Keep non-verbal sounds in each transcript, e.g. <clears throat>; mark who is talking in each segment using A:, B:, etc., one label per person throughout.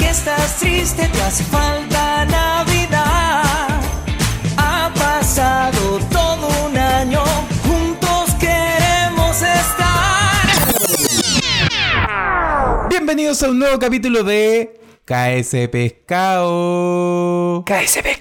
A: que estás triste, te hace falta Navidad. Ha pasado todo un año, juntos queremos estar.
B: Bienvenidos a un nuevo capítulo de KS Pescado.
A: KS Pescado.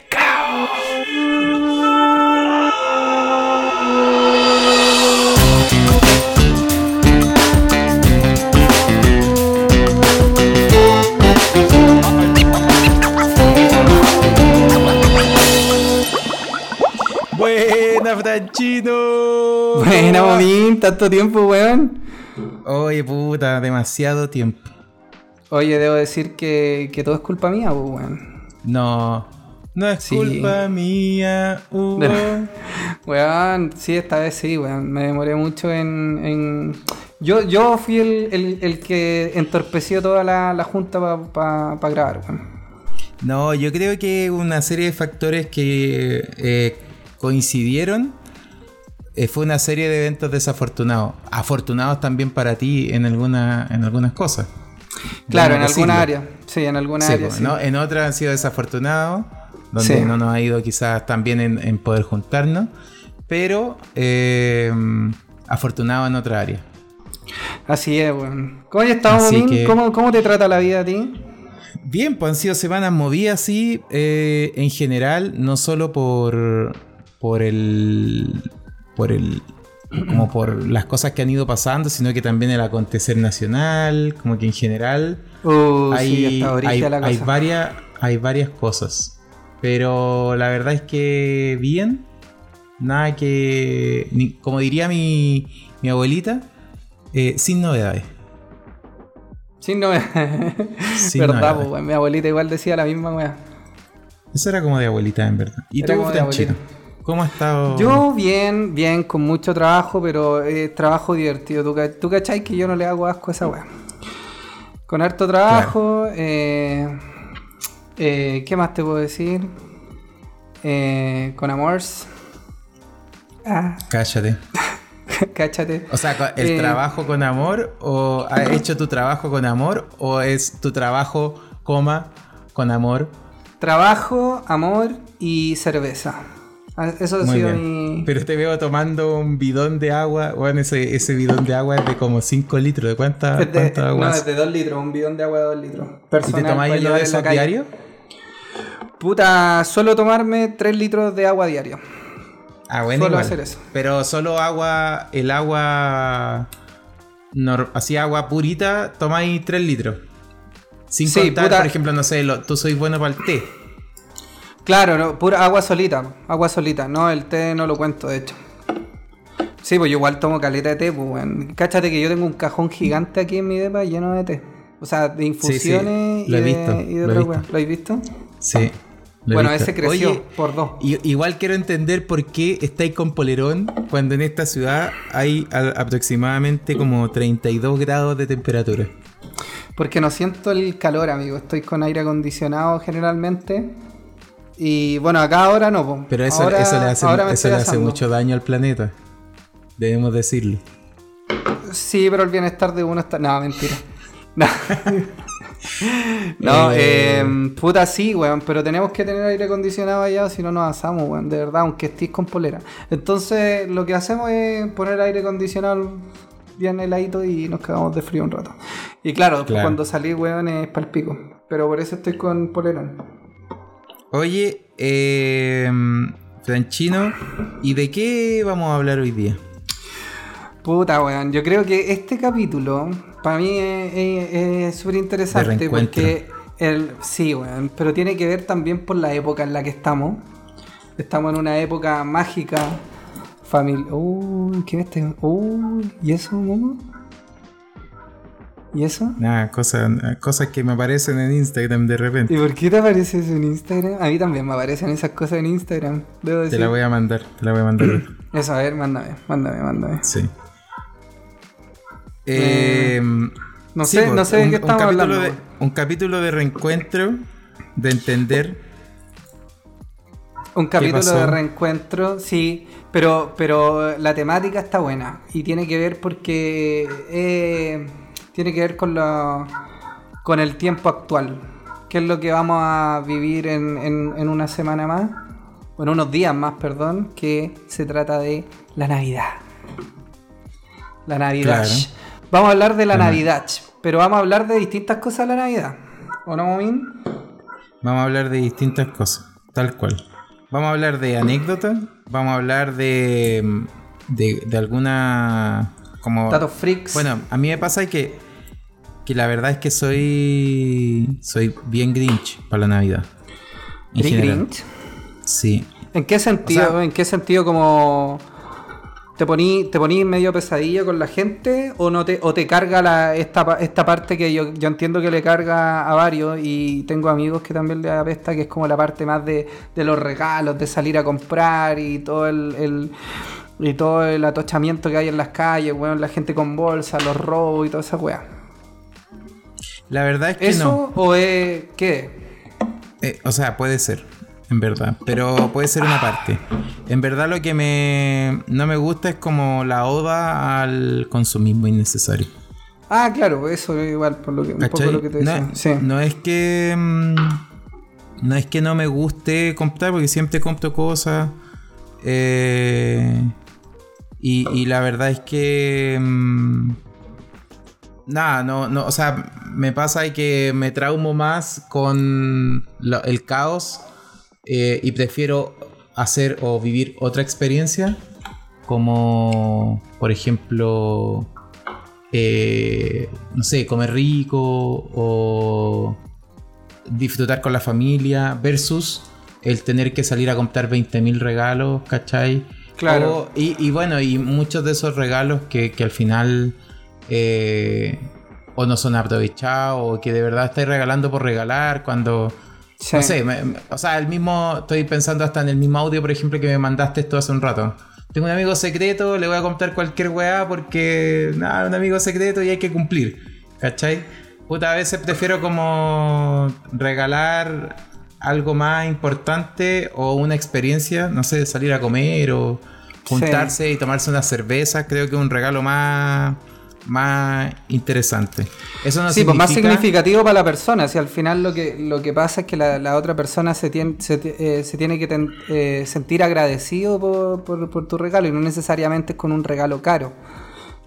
B: Buena, Franchino.
C: Buena, Momín, tanto tiempo, weón.
B: Oye, puta, demasiado tiempo.
C: Oye, debo decir que, que todo es culpa mía, pues, weón.
B: No, no es
C: Sí.
B: culpa mía. uh. <laughs>
C: Weón, sí, esta vez sí, weón. Me demoré mucho en. en- Yo, yo fui el, el- el que entorpeció toda la, la junta para grabar, weón.
B: No, yo creo que una serie de factores que eh, coincidieron eh, fue una serie de eventos desafortunados. Afortunados también para ti en, alguna, en algunas cosas.
C: Claro, en
B: Debemos
C: alguna
B: decirlo.
C: área. Sí, en alguna
B: Sí,
C: área.
B: pues,
C: sí.
B: ¿no? En otras han sido desafortunados, donde
C: Sí.
B: no nos ha ido quizás tan bien en, en poder juntarnos, pero eh, afortunado en otra área.
C: Así es, weón. ¿Cómo has estado,
B: que-
C: ¿Cómo, ¿Cómo te trata la vida a ti?
B: Bien, pues han sido semanas movidas, sí, eh, en general, no solo por, por el. por el. como por las cosas que han ido pasando, sino que también el acontecer nacional, como que en general
C: Uh, sí,
B: hay, hay,
C: brígida la
B: hay
C: cosa.
B: varias, hay varias cosas. Pero la verdad es que bien. Nada que. ni- como diría mi, mi abuelita, eh, sin novedades.
C: Sí, no
B: Sin
C: Verdad,
B: novedades.
C: pues. Mi abuelita igual decía la misma, weón.
B: Eso era como de abuelita, en verdad. ¿Y tú, Franchito? ¿Cómo has estado?
C: Yo bien, bien, con mucho trabajo, pero eh, trabajo divertido. ¿Tú, tú cachai que yo no le hago asco a esa weá? Con harto trabajo, eh, eh, ¿qué más te puedo decir? Con amors. Ah,
B: Cállate. <laughs>
C: cáchate.
B: O sea, ¿el
C: Eh,
B: trabajo con amor? ¿O has hecho tu trabajo con amor? ¿O es tu trabajo, coma, con amor?
C: Trabajo, amor y cerveza. Ah, Eso ha
B: Muy
C: sido
B: bien.
C: mi...
B: Pero te veo tomando un bidón de agua. Bueno, ese, ese bidón de agua es de como 5 litros. ¿De cuánta,
C: de,
B: cuánta agua
C: no,
B: es?
C: de 2 litros, un bidón de agua de 2 litros.
B: ¿Y te
C: Personal
B: tomáis lo
C: llevar
B: de esos
C: calle.
B: diarios?
C: Puta, suelo tomarme 3 litros de agua diario.
B: Ah, bueno,
C: Suelo
B: igual.
C: hacer eso.
B: Pero solo agua, el agua, nor- así agua purita, tomáis 3 litros. Sin
C: Sí,
B: contar,
C: puta.
B: por ejemplo, no sé, lo- tú sois bueno para el té.
C: Claro, no, pura agua solita, agua solita. No, el té no lo cuento, de hecho. Sí, pues yo igual tomo caleta de té, pues, weón. Cáchate que yo tengo un cajón gigante aquí en mi depa lleno de té. O sea, de infusiones
B: lo
C: y,
B: he
C: de,
B: visto,
C: y de
B: lo he visto.
C: ¿Lo habéis visto?
B: Sí. lo
C: Bueno,
B: visto.
C: ese creció
B: Oye,
C: por dos.
B: igual quiero entender por qué estáis con polerón cuando en esta ciudad hay aproximadamente como 32 grados de temperatura.
C: Porque no siento el calor, amigo. Estoy con aire acondicionado generalmente. Y bueno, acá ahora no, po.
B: Pero eso,
C: Ahora-
B: eso le hace,
C: ahora me
B: eso
C: estoy
B: le hace
C: asando.
B: mucho daño al planeta. Debemos decirlo.
C: Sí, pero el bienestar de uno está. No, mentira. <laughs> No, no
B: Eh.
C: eh, puta sí, weón, pero tenemos que tener aire acondicionado allá, si no nos asamos, weón, de verdad, aunque estés con polera. Entonces, lo que hacemos es poner aire acondicionado bien heladito y nos cagamos de frío un rato. Y claro, cuando salí, weón, es palpico. Pero por eso estoy con polerón.
B: Oye, eh, Franchino, ¿y de qué vamos a hablar hoy día?
C: Puta, weón. Yo creo que este capítulo para mí es- es es súper interesante porque el, sí, weón, pero tiene que ver también por la época en la que estamos. Estamos en una época mágica, familia. Uy, ¿qué ves? Uy, ¿y eso, Momo? ¿Y eso?
B: Nada, cosas, cosas que me aparecen en Instagram de repente.
C: ¿Y por qué te aparece eso en Instagram? A mí también me aparecen esas cosas en Instagram. Debo
B: Te
C: decir.
B: la voy a mandar, te la voy a mandar. <clears throat>
C: Eso, a ver, mándame, mándame, mándame.
B: sí. Eh,
C: No
B: sí,
C: sé,
B: pues,
C: no sé de
B: un-
C: qué
B: un
C: estamos
B: capítulo
C: hablando.
B: de-
C: weón.
B: un capítulo de reencuentro, de entender.
C: Un capítulo de reencuentro, sí, pero, pero la temática está buena y tiene que ver porque eh, tiene que ver con la con el tiempo actual. ¿Qué es lo que vamos a vivir en, en- en una semana más? Bueno, unos días más, perdón, que se trata de la Navidad. La Navidad.
B: Claro.
C: Vamos a hablar de la
B: La na-
C: Navidad, pero vamos a hablar de distintas cosas de la Navidad. ¿O no, Momín?
B: Vamos a hablar de distintas cosas, tal cual. Vamos a hablar de anécdotas, vamos a hablar de, de, de alguna... Como,
C: Datos freaks.
B: Bueno, a mí me pasa que, que la verdad es que soy soy bien Grinch para la Navidad.
C: ¿Eres. Grinch?
B: Sí.
C: ¿En qué sentido?
B: O sea-
C: ¿En qué sentido como te poní, te poní medio pesadilla con la gente o no te o te carga la, esta, esta parte que yo, yo entiendo que le carga a varios y tengo amigos que también le apesta que es como la parte más de, de los regalos, de salir a comprar y todo el, el- y todo el atochamiento que hay en las calles, bueno, la gente con bolsa, los robos y toda esa weá.
B: La verdad es que
C: ¿Eso
B: no.
C: o es qué?
B: Eh, o sea, puede ser, en verdad. Pero puede ser una parte. En verdad lo que me no me gusta es como la oda al consumismo innecesario.
C: Ah, claro, eso igual por lo que un poco lo que te
B: no,
C: decía. Sí.
B: no es que mm, no es que no me guste comprar porque siempre compro cosas eh, y, la verdad es que mm, nada no no o sea me pasa que me traumo más con el caos eh, y prefiero hacer o vivir otra experiencia como por ejemplo eh, no sé, comer rico o disfrutar con la familia versus el tener que salir a comprar 20.000 regalos, ¿cachai?
C: Claro.
B: O- y, y bueno, y muchos de esos regalos que, que al final eh, o no son aprovechados o que de verdad estáis regalando por regalar cuando...
C: Sí.
B: No sé, me- me- o sea, el mismo, estoy pensando hasta en el mismo audio, por ejemplo, que me mandaste esto hace un rato. Tengo un amigo secreto, le voy a contar cualquier weá porque, nada, un amigo secreto y hay que cumplir, ¿cachai? Puta, a veces prefiero como regalar algo más importante o una experiencia, no sé, salir a comer o juntarse y tomarse una cerveza, creo que es un regalo más, más interesante. Eso no
C: sí, pues más
B: significa-
C: significativo para la persona. Si al final lo que, lo que pasa es que la, la otra persona se tiene, se, eh, se tiene que ten- eh, sentir agradecido por, por- por tu regalo y no necesariamente es con un regalo caro.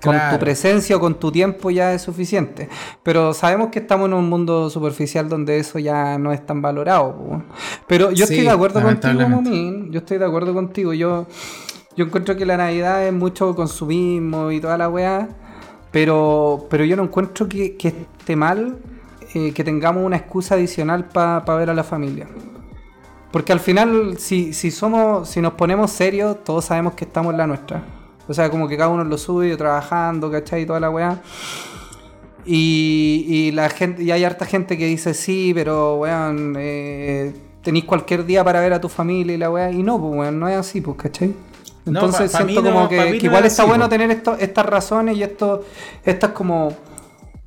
C: Con tu presencia o con tu tiempo ya es suficiente. Pero sabemos que estamos en un mundo superficial donde eso ya no es tan valorado. Pero yo
B: Sí,
C: estoy de acuerdo contigo. Momín. Yo estoy de acuerdo contigo. Yo, yo encuentro que la Navidad es mucho consumismo y toda la weá. Pero, pero yo no encuentro que, que esté mal eh, que tengamos una excusa adicional para ver a la familia. Porque al final, si, si somos, si nos ponemos serios, todos sabemos que estamos en la nuestra. O sea, como que cada uno lo suyo, trabajando, ¿cachai? Y toda la weá. Y, y la gente, y hay harta gente que dice, sí, pero weón, eh, tenéis cualquier día para ver a tu familia y la weá. Y no, pues weón, no es así, pues, ¿cachai?
B: No,
C: Entonces
B: pa- pa
C: siento
B: no-
C: como que, que
B: no
C: igual
B: es
C: está
B: así,
C: bueno tener esto, estas razones y esto, estas como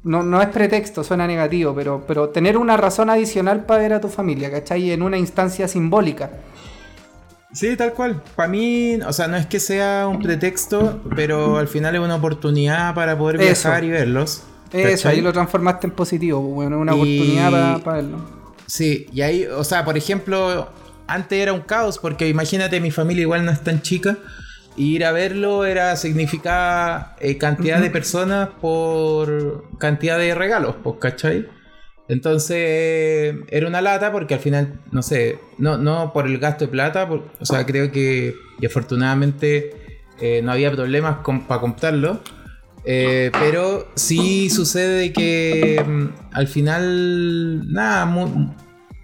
C: no, no es pretexto, suena negativo, pero, pero tener una razón adicional para ver a tu familia, ¿cachai? En una instancia simbólica.
B: Sí, tal cual. Para mí, o sea, no es que sea un pretexto, pero al final es una oportunidad para poder
C: Eso.
B: viajar y verlos.
C: Eso, ahí lo transformaste en positivo, pues, bueno, una
B: Y-
C: oportunidad para, para verlo.
B: Sí, y ahí, o sea, por ejemplo, antes era un caos, porque imagínate, mi familia igual no es tan chica. Y ir a verlo era significar eh, cantidad de personas por cantidad de regalos, pues, ¿cachai? Entonces era una lata porque al final, no sé, no, no por el gasto de plata, o sea, creo que y afortunadamente eh, no había problemas para comprarlo. Eh, pero sí sucede que mm, al final, nada, mu-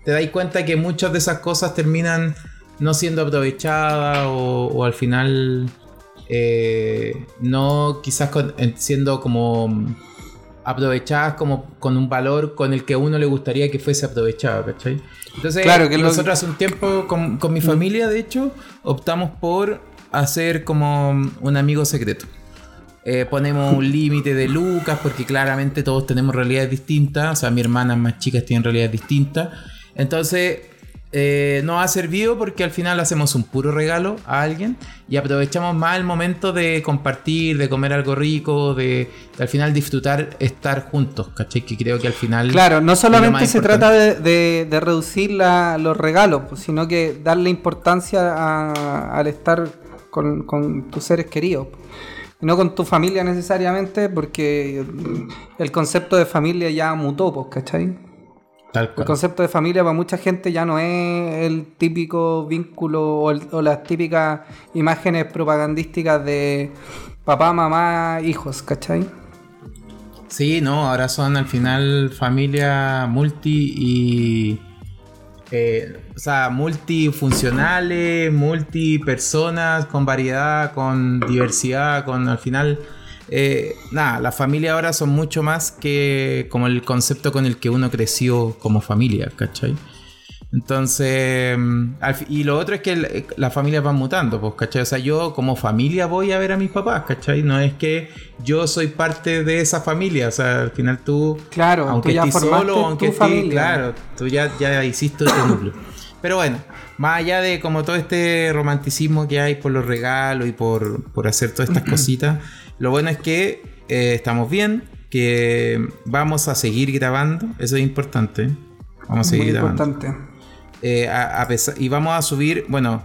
B: te das cuenta que muchas de esas cosas terminan no siendo aprovechadas o, o al final eh, no quizás con- en- siendo como aprovechadas como con un valor con el que a uno le gustaría que fuese aprovechado, ¿cachai? Entonces,
C: Claro, que lo-
B: nosotros hace un tiempo con, con mi familia, de hecho, optamos por hacer como un amigo secreto. Eh, ponemos un <laughs> límite de lucas porque claramente todos tenemos realidades distintas. O sea, mi hermana más chicas tienen realidades distintas. Entonces, eh, nos ha servido porque al final hacemos un puro regalo a alguien y aprovechamos más el momento de compartir, de comer algo rico, de, de al final disfrutar estar juntos, ¿cachai? Que creo que al final...
C: Claro, no solamente se
B: importante.
C: trata de, de- de reducir la- los regalos, pues, sino que darle importancia a- al estar con, con tus seres queridos. Y no con tu familia necesariamente, porque el concepto de familia ya mutó, pues, ¿cachai?
B: Tal
C: El concepto de familia para mucha gente ya no es el típico vínculo o, el- o las típicas imágenes propagandísticas de papá, mamá, hijos, ¿cachai?
B: Sí, no, ahora son al final familia multi y. eh, o sea, multifuncionales, multipersonas, con variedad, con diversidad, con al final. Eh, nada, las familias ahora son mucho más que como el concepto con el que uno creció como familia, ¿cachai? Entonces, mm, y lo otro es que el- las familias van mutando, pues, ¿cachai? O sea, yo como familia voy a ver a mis papás, ¿cachai? No es que yo soy parte de esa familia, o sea, al final tú,
C: Claro,
B: aunque
C: tú ya
B: estés solo, aunque estés,
C: familia.
B: claro, tú ya, ya hiciste tu núcleo. Pero bueno, más allá de como todo este romanticismo que hay por los regalos y por, por hacer todas estas <clears throat> cositas, lo bueno es que eh, estamos bien, que vamos a seguir grabando, eso es importante. Vamos a seguir
C: Muy
B: grabando.
C: importante.
B: Eh, a- a pesar- y vamos a subir, bueno,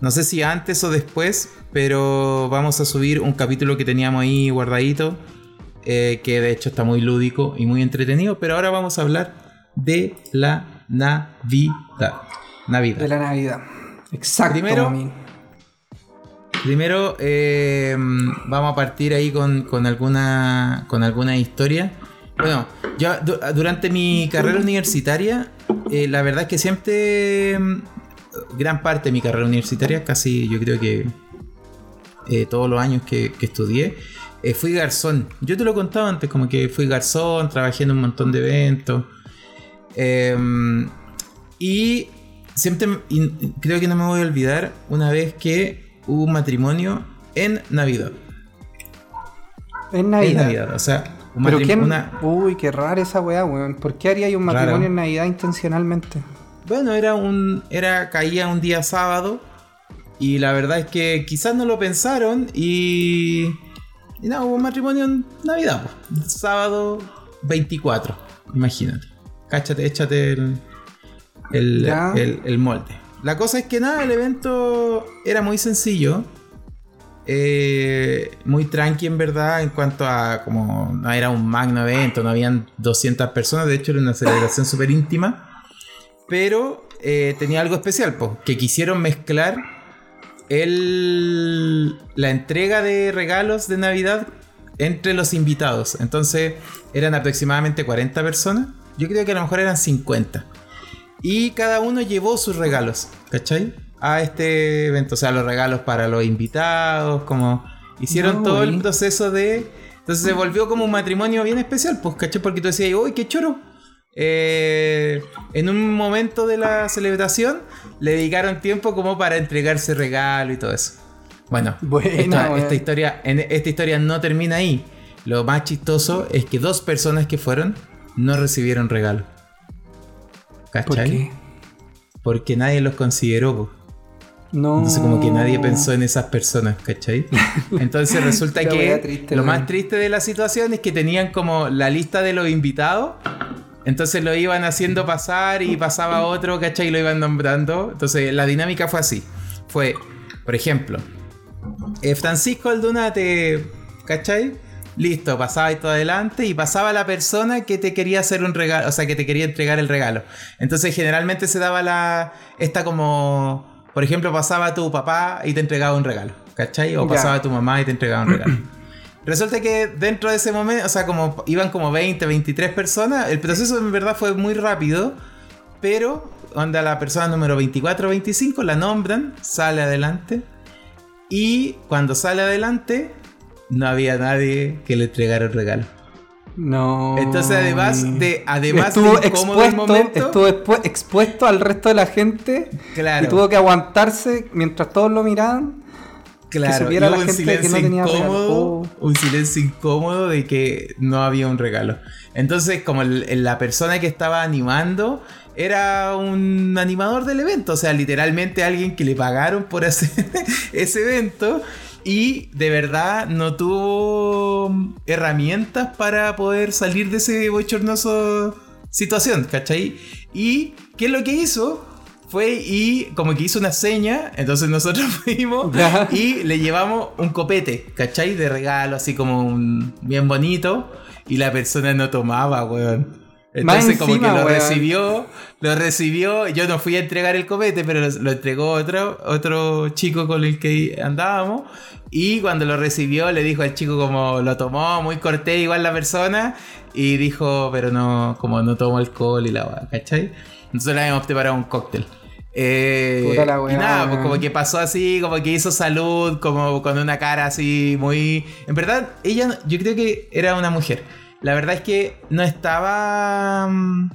B: no sé si antes o después, pero vamos a subir un capítulo que teníamos ahí guardadito, eh, que de hecho está muy lúdico y muy entretenido, pero ahora vamos a hablar de la Navidad. Navidad.
C: De la Navidad. Exacto.
B: Primero-
C: mami.
B: Primero eh, vamos a partir ahí con, con alguna con alguna historia. Bueno, yo du- durante mi carrera universitaria, eh, la verdad es que siempre, mm, gran parte de mi carrera universitaria, casi yo creo que eh, todos los años que, que estudié, eh, fui garzón. Yo te lo contaba antes, como que fui garzón, trabajé en un montón de eventos. Em, y siempre, y creo que no me voy a olvidar, una vez que hubo un matrimonio en Navidad. En
C: Navidad.
B: Navidad, o sea, un
C: Pero quién...
B: una-
C: Uy, qué rara esa weá, weón. ¿Por qué haría un matrimonio
B: Raro.
C: en Navidad intencionalmente?
B: Bueno, era un. Era. caía un día sábado. Y la verdad es que quizás no lo pensaron. Y. Y nada, hubo un matrimonio en Navidad, pues. Sábado 24. Imagínate. Cáchate, échate el. El, el- el molde. La cosa es que nada, el evento era muy sencillo. eh, muy tranqui en verdad en cuanto a como no era un magno evento, no habían 200 personas, de hecho era una celebración <laughs> súper íntima. Pero eh, tenía algo especial, pues, que quisieron mezclar el, la entrega de regalos de Navidad entre los invitados. Entonces eran aproximadamente 40 personas. Yo creo que a lo mejor eran 50. Y cada uno llevó sus regalos, ¿cachai? A este evento. O sea, los regalos para los invitados, como hicieron
C: No,
B: todo el proceso de... Entonces se volvió como un matrimonio bien especial, pues, ¿cachai? Porque tú decías, uy, qué choro. Eh, en un momento de la celebración le dedicaron tiempo como para entregarse regalo y todo eso. Bueno, <laughs>
C: Buena,
B: esta, historia, en, esta historia no termina ahí. Lo más chistoso es que dos personas que fueron no recibieron regalo.
C: ¿Por
B: ¿Cachai?
C: qué?
B: Porque nadie los consideró. po.
C: No.
B: Entonces como que nadie pensó en esas personas, ¿cachai? <laughs> Entonces resulta que
C: triste,
B: lo más triste de la situación es que tenían como la lista de los invitados. Entonces lo iban haciendo pasar y pasaba otro, ¿cachai? Y lo iban nombrando. Entonces la dinámica fue así. Fue, por ejemplo, eh, Francisco Aldunate, ¿cachai? Listo, pasaba esto adelante y pasaba la persona que te quería hacer un regalo, o sea, que te quería entregar el regalo. Entonces generalmente se daba la, esta como, por ejemplo, pasaba tu papá y te entregaba un regalo, ¿cachai? O
C: Ya.
B: pasaba tu mamá y te entregaba un regalo. <clears throat> Resulta que dentro de ese momento, o sea, como iban como 20, 23 personas, el proceso en verdad fue muy rápido, pero onda la persona número 24 o 25 la nombran, sale adelante y cuando sale adelante no había nadie que le entregara el regalo.
C: No.
B: Entonces, además de- además
C: estuvo
B: de incómodo el
C: expuesto,
B: momento-
C: estuvo expu- expuesto al resto de la gente
B: Claro.
C: y tuvo que aguantarse mientras todos lo miraban.
B: Claro, y
C: la
B: un
C: gente que no
B: silencio
C: tenía
B: incómodo,
C: Oh.
B: un silencio incómodo de que no había un regalo. Entonces, como el- la persona que estaba animando era un animador del evento, o sea, literalmente alguien que le pagaron por hacer <laughs> ese evento y de verdad no tuvo herramientas para poder salir de ese bochornoso situación, ¿cachai? Y ¿qué es lo que hizo? Fue y como que hizo una seña, entonces nosotros <laughs> fuimos
C: Ya.
B: y le llevamos un copete, ¿cachai? De regalo, así como un bien bonito, y la persona no tomaba, weón. Entonces como
C: encima,
B: que lo
C: weón.
B: recibió, lo recibió, yo no fui a entregar el copete, pero lo, lo entregó otro, otro chico con el que andábamos, y cuando lo recibió le dijo al chico como lo tomó, muy cortés igual la persona, y dijo, pero no, como no tomo alcohol y la weá, ¿cachai? Nosotros le habíamos preparado un cóctel. Eh,
C: Puta la
B: y nada, pues como que pasó así, como que hizo salud, como con una cara así muy... En verdad, ella yo creo que era una mujer. La verdad es que no estaba... mm,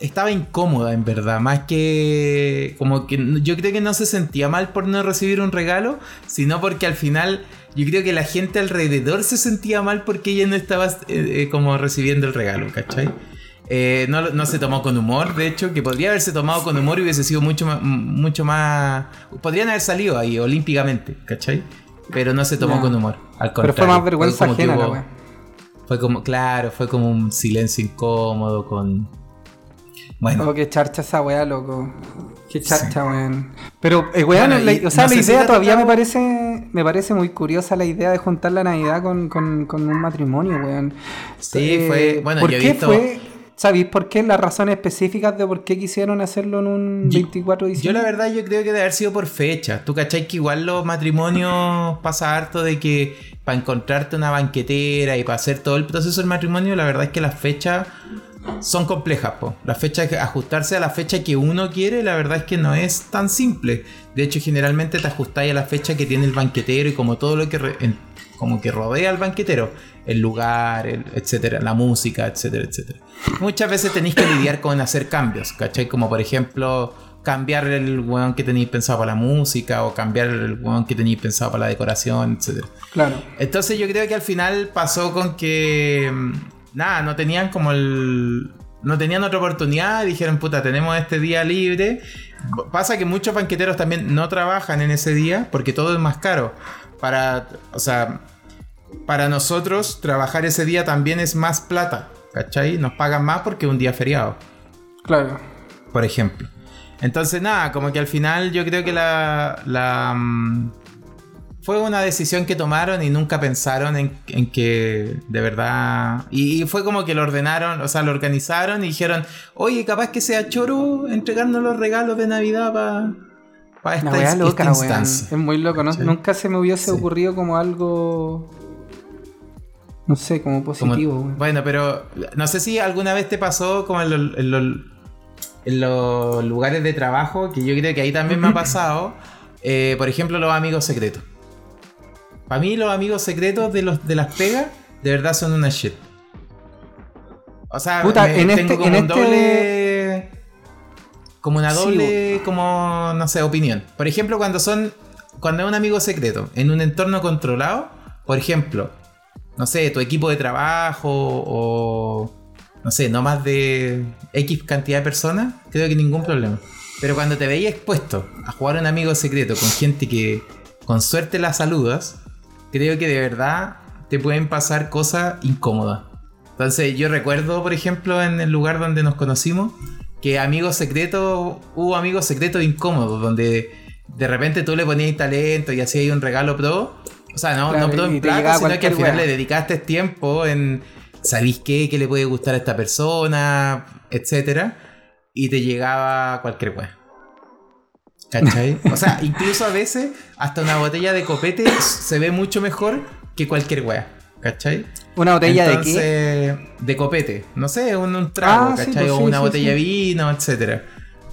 B: Estaba incómoda, en verdad. Más que... Como que yo creo que no se sentía mal por no recibir un regalo, sino porque al final yo creo que la gente alrededor se sentía mal porque ella no estaba eh, eh, como recibiendo el regalo, ¿cachai? Eh, no, no se tomó con humor, de hecho, que podría haberse tomado con humor y hubiese sido mucho más, mucho más... Podrían haber salido ahí olímpicamente, ¿cachai? Pero no se tomó con humor. Al
C: Pero fue más vergüenza ajena la.
B: Fue como, claro, fue como un silencio incómodo con... Bueno,
C: Oh, qué charcha esa weá, loco. Qué charcha, weón. Pero, eh, weón,
B: Bueno,
C: la-
B: y
C: o sea,
B: no
C: la
B: si
C: idea todavía me parece me parece muy curiosa la idea de juntar la Navidad con, con, con un matrimonio, weón.
B: Sí,
C: Eh,
B: fue- bueno,
C: ¿Por
B: yo he
C: qué
B: visto-
C: fue? ¿Sabéis por qué? Las razones específicas de por qué quisieron hacerlo en un
B: Yo-
C: 24 de
B: Yo
C: diciembre.
B: la verdad yo creo que debe haber sido por fecha. Tú cachai que igual los matrimonios pasa harto de que para encontrarte una banquetera y para hacer todo el proceso del matrimonio, la verdad es que las fechas son complejas. Po. Las fechas, ajustarse a la fecha que uno quiere, la verdad es que no es tan simple. De hecho, generalmente te ajustáis a la fecha que tiene el banquetero y como todo lo que, como que rodea al banquetero. El lugar, el- etcétera, la música, etcétera, etcétera. Muchas veces tenéis que lidiar con hacer cambios, ¿cachai? Como por ejemplo cambiar el weón que tenéis pensado para la música o cambiar el weón que tenéis pensado para la decoración, etcétera.
C: Claro.
B: Entonces yo creo que al final pasó con que mm, nada, no tenían como el no tenían otra oportunidad, dijeron, puta, tenemos este día libre. Pasa que muchos banqueteros también no trabajan en ese día porque todo es más caro. Para, o sea, para nosotros trabajar ese día también es más plata, ¿cachai? Nos pagan más porque es un día feriado
C: Claro.
B: por ejemplo. Entonces, nada, como que al final yo creo que la. la, mm, fue una decisión que tomaron y nunca pensaron en, en que de verdad. Y, y fue como que lo ordenaron, o sea, lo organizaron y dijeron: Oye, capaz que sea choro entregarnos los regalos de Navidad para esta,
C: weá
B: esta
C: loca, weón.
B: instancia.
C: Es muy loco. ¿no?
B: Sí.
C: Nunca se me hubiese
B: Sí.
C: ocurrido como algo. No sé, como positivo,
B: bueno, pero no sé si alguna vez te pasó como en, lo- en lo- en los lugares de trabajo, que yo creo que ahí también me ha pasado. eh, por ejemplo, los amigos secretos. Para mí, los amigos secretos de, los, de las pegas, de verdad son una shit. O sea,
C: Puta,
B: me-
C: en
B: tengo
C: este-
B: como
C: en
B: un
C: este-
B: doble. Como una
C: Sí,
B: doble, como, no sé, opinión. Por ejemplo, cuando son. Cuando es un amigo secreto, en un entorno controlado, por ejemplo, no sé, tu equipo de trabajo o. No sé, no más de X cantidad de personas, creo que ningún problema. Pero cuando te veías expuesto a jugar un amigo secreto con gente que con suerte la saludas, creo que de verdad te pueden pasar cosas incómodas. Entonces yo recuerdo, por ejemplo, en el lugar donde nos conocimos, que amigos secretos, hubo amigos secretos incómodos, donde de repente tú le ponías talento y hacías un regalo pro. O sea, no,
C: Claro,
B: no
C: y
B: en plata, sino que al final
C: wea.
B: le dedicaste tiempo en ¿sabéis qué? ¿Qué le puede gustar a esta persona? Etcétera. Y te llegaba cualquier wea. ¿Cachai? O sea, <laughs> incluso a veces hasta una botella de copete se ve mucho mejor que cualquier wea. ¿Cachai?
C: ¿Una botella de qué?
B: De copete. No sé, un, un trago,
C: Ah, sí,
B: ¿cachai?
C: pues
B: o una
C: sí,
B: botella de vino, etcétera.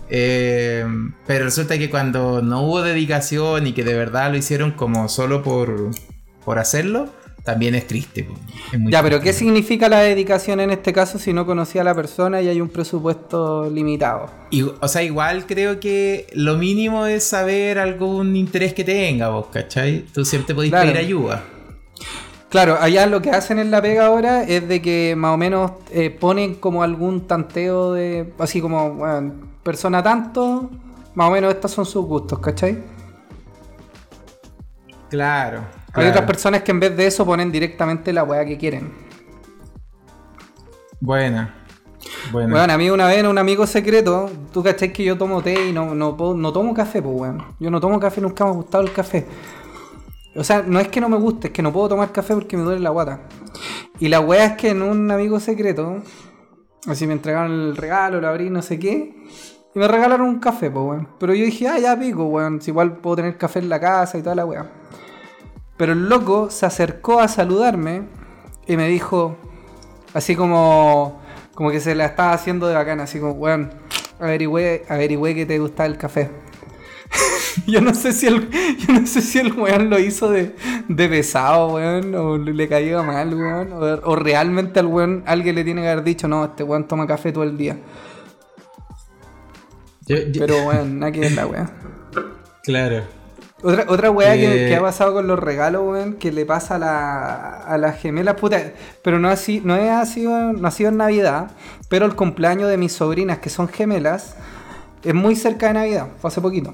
B: Eh, pero resulta que cuando no hubo dedicación y que de verdad lo hicieron como solo por, por hacerlo, también es triste. po. Es muy
C: Ya, pero ¿qué significa la dedicación en este caso si no conocía a la persona y hay un presupuesto limitado?
B: Y, o sea, igual creo que lo mínimo es saber algún interés que tenga vos, ¿cachai? Tú siempre podés
C: Claro.
B: pedir ayuda.
C: Claro, allá lo que hacen en la pega ahora es de que más o menos eh, ponen como algún tanteo de. Así como, bueno, persona tanto, más o menos estos son sus gustos, ¿cachai?
B: Claro.
C: Hay
B: claro.
C: otras personas que en vez de eso ponen directamente la weá que quieren.
B: Buena. Buena.
C: Bueno, a mí una vez en un amigo secreto, tú cachai que yo tomo té y no, no, no tomo café, pues weón. Yo no tomo café, nunca me ha gustado el café. O sea, no es que no me guste, es que no puedo tomar café porque me duele la guata. Y la weá es que en un amigo secreto, así me entregaron el regalo, lo abrí, no sé qué, y me regalaron un café, pues weón. Pero yo dije, ah, ya pico, weón, si igual puedo tener café en la casa y toda la weá. Pero el loco se acercó a saludarme y me dijo, así como, como que se la estaba haciendo de bacana, así como, weón, averigüé, averigüé que te gusta el café. <laughs> yo no sé si el, yo no sé si el weón lo hizo de, de pesado, weón, o le caía mal, weón, o, o realmente al weón alguien le tiene que haber dicho, no, este weón toma café todo el día.
B: Yo- yo-
C: Pero weón, nada que ver la weón. <laughs>
B: Claro.
C: Otra, otra weá que,
B: Eh.
C: que ha pasado con los regalos, weón, que le pasa a, la, a las gemelas, puta, pero no, así, no, ha sido, no ha sido en Navidad, pero el cumpleaños de mis sobrinas, que son gemelas, es muy cerca de Navidad, fue hace poquito.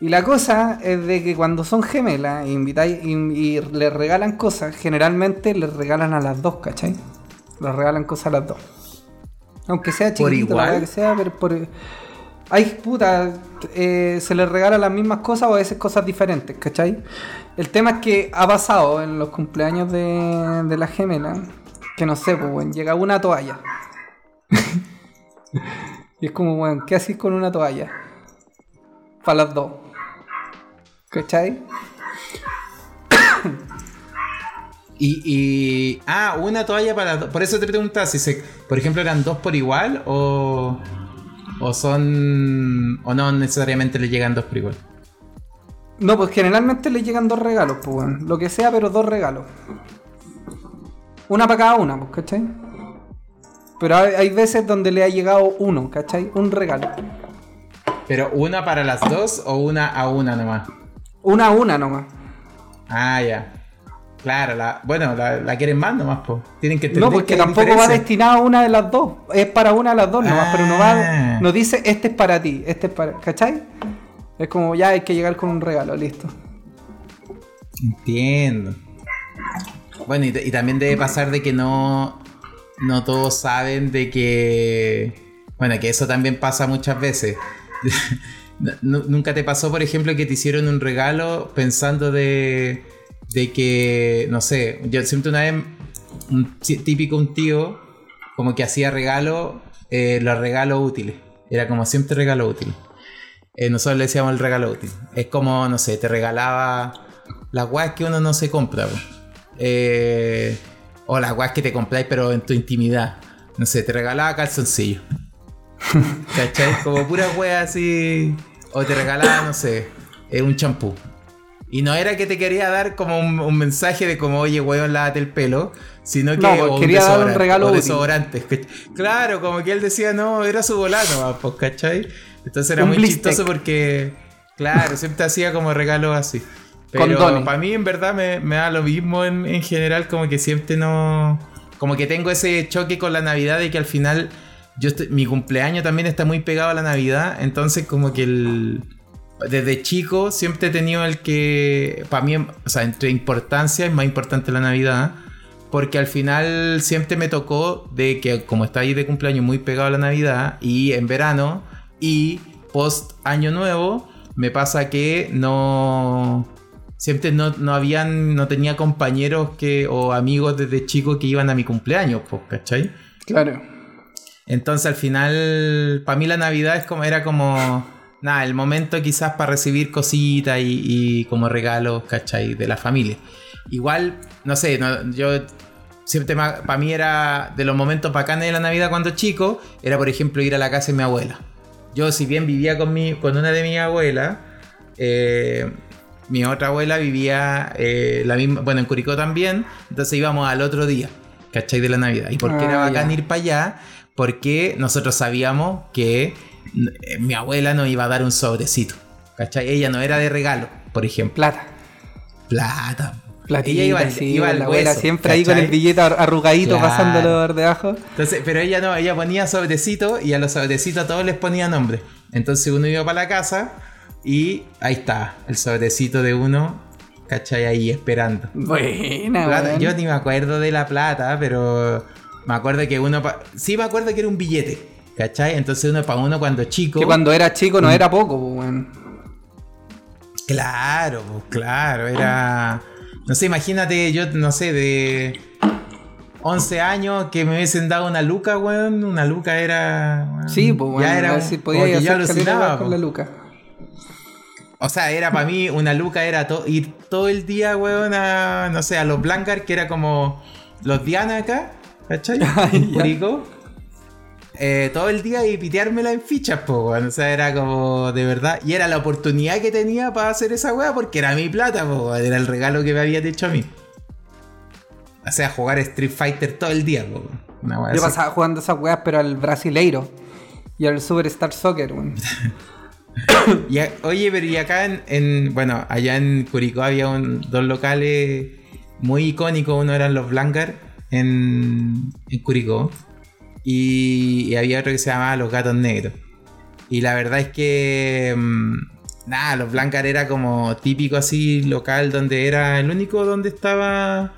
C: Y la cosa es de que cuando son gemelas invitáis y, y les regalan cosas, generalmente les regalan a las dos, ¿cachai? Les regalan cosas a las dos. Aunque sea
B: ¿Por
C: chiquitito,
B: igual?
C: weá que sea, pero por... Ay, puta, eh, se les regala las mismas cosas o a veces cosas diferentes, ¿cachai? El tema es que ha pasado en los cumpleaños de, de la gemela, que no sé, pues, weón, llega una toalla. <laughs> y es como, weón, ¿qué haces con una toalla? Para las dos. ¿Cachai?
B: Y, y- Ah, una toalla para. Por eso te preguntaba si se. Por ejemplo, eran dos por igual o. O son. O no necesariamente le llegan dos por igual.
C: No, pues generalmente le llegan dos regalos, pues, weón. Lo que sea, pero dos regalos. Una para cada una, pues, ¿cachai? Pero hay, hay veces donde le ha llegado uno, ¿cachai? Un regalo.
B: Pero una para las dos o una a una nomás.
C: Una a una nomás.
B: Ah, ya. Claro, la, bueno, la, la quieren más nomás, pues. Tienen que entender
C: No, porque
B: que
C: tampoco va destinado a una de las dos. Es para una de las dos nomás, pero no va.
B: Ah.
C: No dice este es para ti, este es para. ¿Cachai? Es como ya hay que llegar con un regalo, listo.
B: Entiendo. Bueno, y, y también debe pasar de que no, no todos saben de que... Bueno, que eso también pasa muchas veces. <laughs> Nu- nu- Nunca te pasó, por ejemplo, que te hicieron un regalo pensando de, de que, no sé, yo siempre una vez, un tí- típico un tío, como que hacía regalo, eh, los regalos útiles. Era como siempre regalo útil. Eh, nosotros le decíamos el regalo útil. Es como, no sé, te regalaba las guas que uno no se compra. Eh, o las guas que te compráis pero en tu intimidad. No sé, te regalaba calzoncillo. <laughs> ¿Cachai? Como puras weas así. O te regalaba, no sé, un champú. Y no era que te quería dar como un, un mensaje de como, oye, weón, lávate el pelo, sino que
C: No, pues quería dar un regalo
B: o
C: útil.
B: desodorantes. ¿cach- Claro, como que él decía, no, era su volano, pues, ¿cachai? Entonces era
C: Un
B: muy
C: blistec.
B: chistoso porque, claro, siempre hacía como regalos así. <laughs> Pero para mí, en verdad, me, me da lo mismo en, en general, como que siempre no. Como que tengo ese choque con la Navidad de que al final. Yo estoy- mi cumpleaños también está muy pegado a la Navidad, entonces como que el. Desde chico siempre he tenido el que. Para mí, o sea, entre importancia es más importante la Navidad. Porque al final siempre me tocó de que como está ahí de cumpleaños muy pegado a la Navidad y en verano y post año nuevo me pasa que no siempre no, no habían no tenía compañeros que o amigos desde chico que iban a mi cumpleaños, pues, ¿cachai?
C: Claro.
B: Entonces al final, para mí la Navidad es como, era como, nada, el momento quizás para recibir cositas y, y como regalos, ¿cachai? De la familia. Igual, no sé, no- yo siempre, para mí era de los momentos bacanes de la Navidad cuando chico, era por ejemplo ir a la casa de mi abuela. Yo si bien vivía con, mi, con una de mis abuelas, eh, mi otra abuela vivía eh, la misma, bueno, en Curicó también, entonces íbamos al otro día, ¿cachai? De la Navidad. ¿Y por qué
C: Ah,
B: era bacán
C: ya.
B: ir para allá? Porque nosotros sabíamos que mi abuela nos iba a dar un sobrecito, ¿cachai? Ella no era de regalo, por ejemplo.
C: Plata.
B: Plata.
C: Plata Platita,
B: ella iba,
C: sí,
B: iba al
C: la abuela siempre ahí con el billete ar- arrugadito
B: Claro.
C: pasándolo por debajo.
B: Entonces, pero ella no, ella ponía sobrecito y a los sobrecitos a todos les ponía nombre. Entonces uno iba para la casa y ahí está, el sobrecito de uno, ¿cachai? Ahí esperando.
C: Buena,
B: Plata- yo ni me acuerdo de la plata, pero me acuerdo que uno... Sí me acuerdo que era un billete, ¿cachai? Entonces uno para uno cuando chico...
C: Que cuando era chico
B: Mm.
C: no era poco, pues, weón.
B: Claro, pues, claro, era... No sé, imagínate, yo no sé, de 11 años que me hubiesen dado una luca, weón. Una luca era... weón,
C: Sí, pues, weón.
B: ya era
C: si podía
B: yo alucinaba,
C: con
B: pues.
C: la luca.
B: O sea, era para mí una luca, era to- ir todo el día, weón, a, no sé, a los Blancar, que era como los Diana acá, ¿cachai? En <laughs>
C: Ya.
B: Curicó. Eh, todo el día y piteármela en fichas, po. O sea, era como de verdad. Y era la oportunidad que tenía para hacer esa weá porque era mi plata, po. Era el regalo que me habían hecho a mí. O sea, jugar Street Fighter todo el día, po. Una weá
C: Yo
B: así.
C: pasaba jugando esas weas, pero al brasileiro. Y al Superstar Soccer, weón. <coughs>
B: Y a- oye, pero y acá en, en- bueno, allá en Curicó había un- dos locales muy icónicos. Uno eran los Blancar en, en Curicó. Y, y había otro que se llamaba Los Gatos Negros. Y la verdad es que. mm, nada, los Blancar era como típico así local donde era el único donde estaba.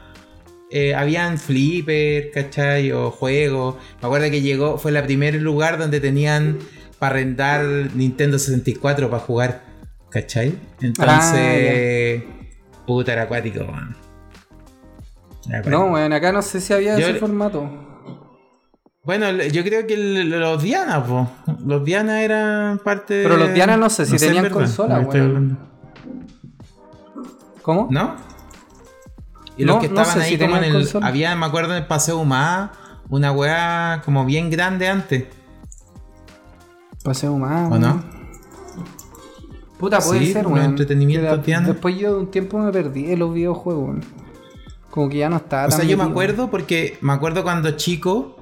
B: eh, habían flipper, ¿cachai? O juegos. Me acuerdo que llegó, fue el primer lugar donde tenían para arrendar Nintendo 64 para jugar, ¿cachai? Entonces, puta, era acuático, man. Era acuático.
C: No, weón, acá no sé si había
B: Yo
C: ese formato.
B: Bueno, yo creo que los Diana, po. Los Diana eran parte de.
C: Pero los Diana no sé si tenían
B: en verdad.
C: consola,
B: No hablando.
C: ¿Cómo?
B: ¿No? Y
C: No,
B: los que estaban
C: sé
B: ahí
C: si
B: como en el.
C: consola.
B: Había, me acuerdo, en el Paseo Humada, una weá como bien grande antes.
C: Paseo más.
B: ¿O no?
C: Puta, puede
B: Sí,
C: ser, weón.
B: entretenimientos
C: Que de-
B: Diana.
C: Después yo de un tiempo me perdí de los videojuegos, weón. Como que ya no estaba
B: O sea, yo me acuerdo porque me acuerdo cuando chico,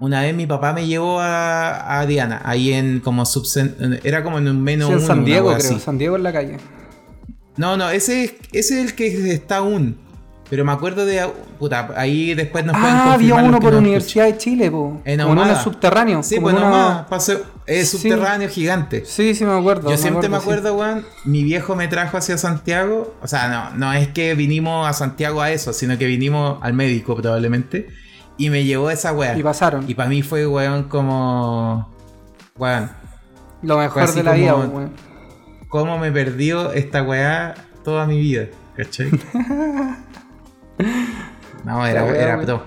B: una vez mi papá me llevó a, a Diana, ahí en como subcen- era como en un menos
C: Sí, en
B: uno,
C: San Diego, creo.
B: así.
C: San Diego en la calle.
B: No, no, ese, es- ese es el que está aún. Pero me acuerdo de. Puta, ahí después nos pueden
C: Ah, había uno por Universidad de Chile, po.
B: En
C: en
B: Ahumada.
C: un subterráneo.
B: Sí, pues
C: en una-
B: paseo- es
C: Sí.
B: subterráneo gigante.
C: Sí, sí, me acuerdo.
B: Yo siempre me
C: sí.
B: acuerdo, weón, mi viejo me trajo hacia Santiago. O sea, no, no es que vinimos a Santiago a eso, sino que vinimos al médico probablemente. Y me llevó esa weá.
C: Y pasaron.
B: Y para mí fue, weón, como. Weón,
C: Lo mejor de la vida,
B: como-
C: weón.
B: cómo me perdió esta weá toda mi vida. ¿Cachai? <laughs> No, era,
C: weá,
B: era.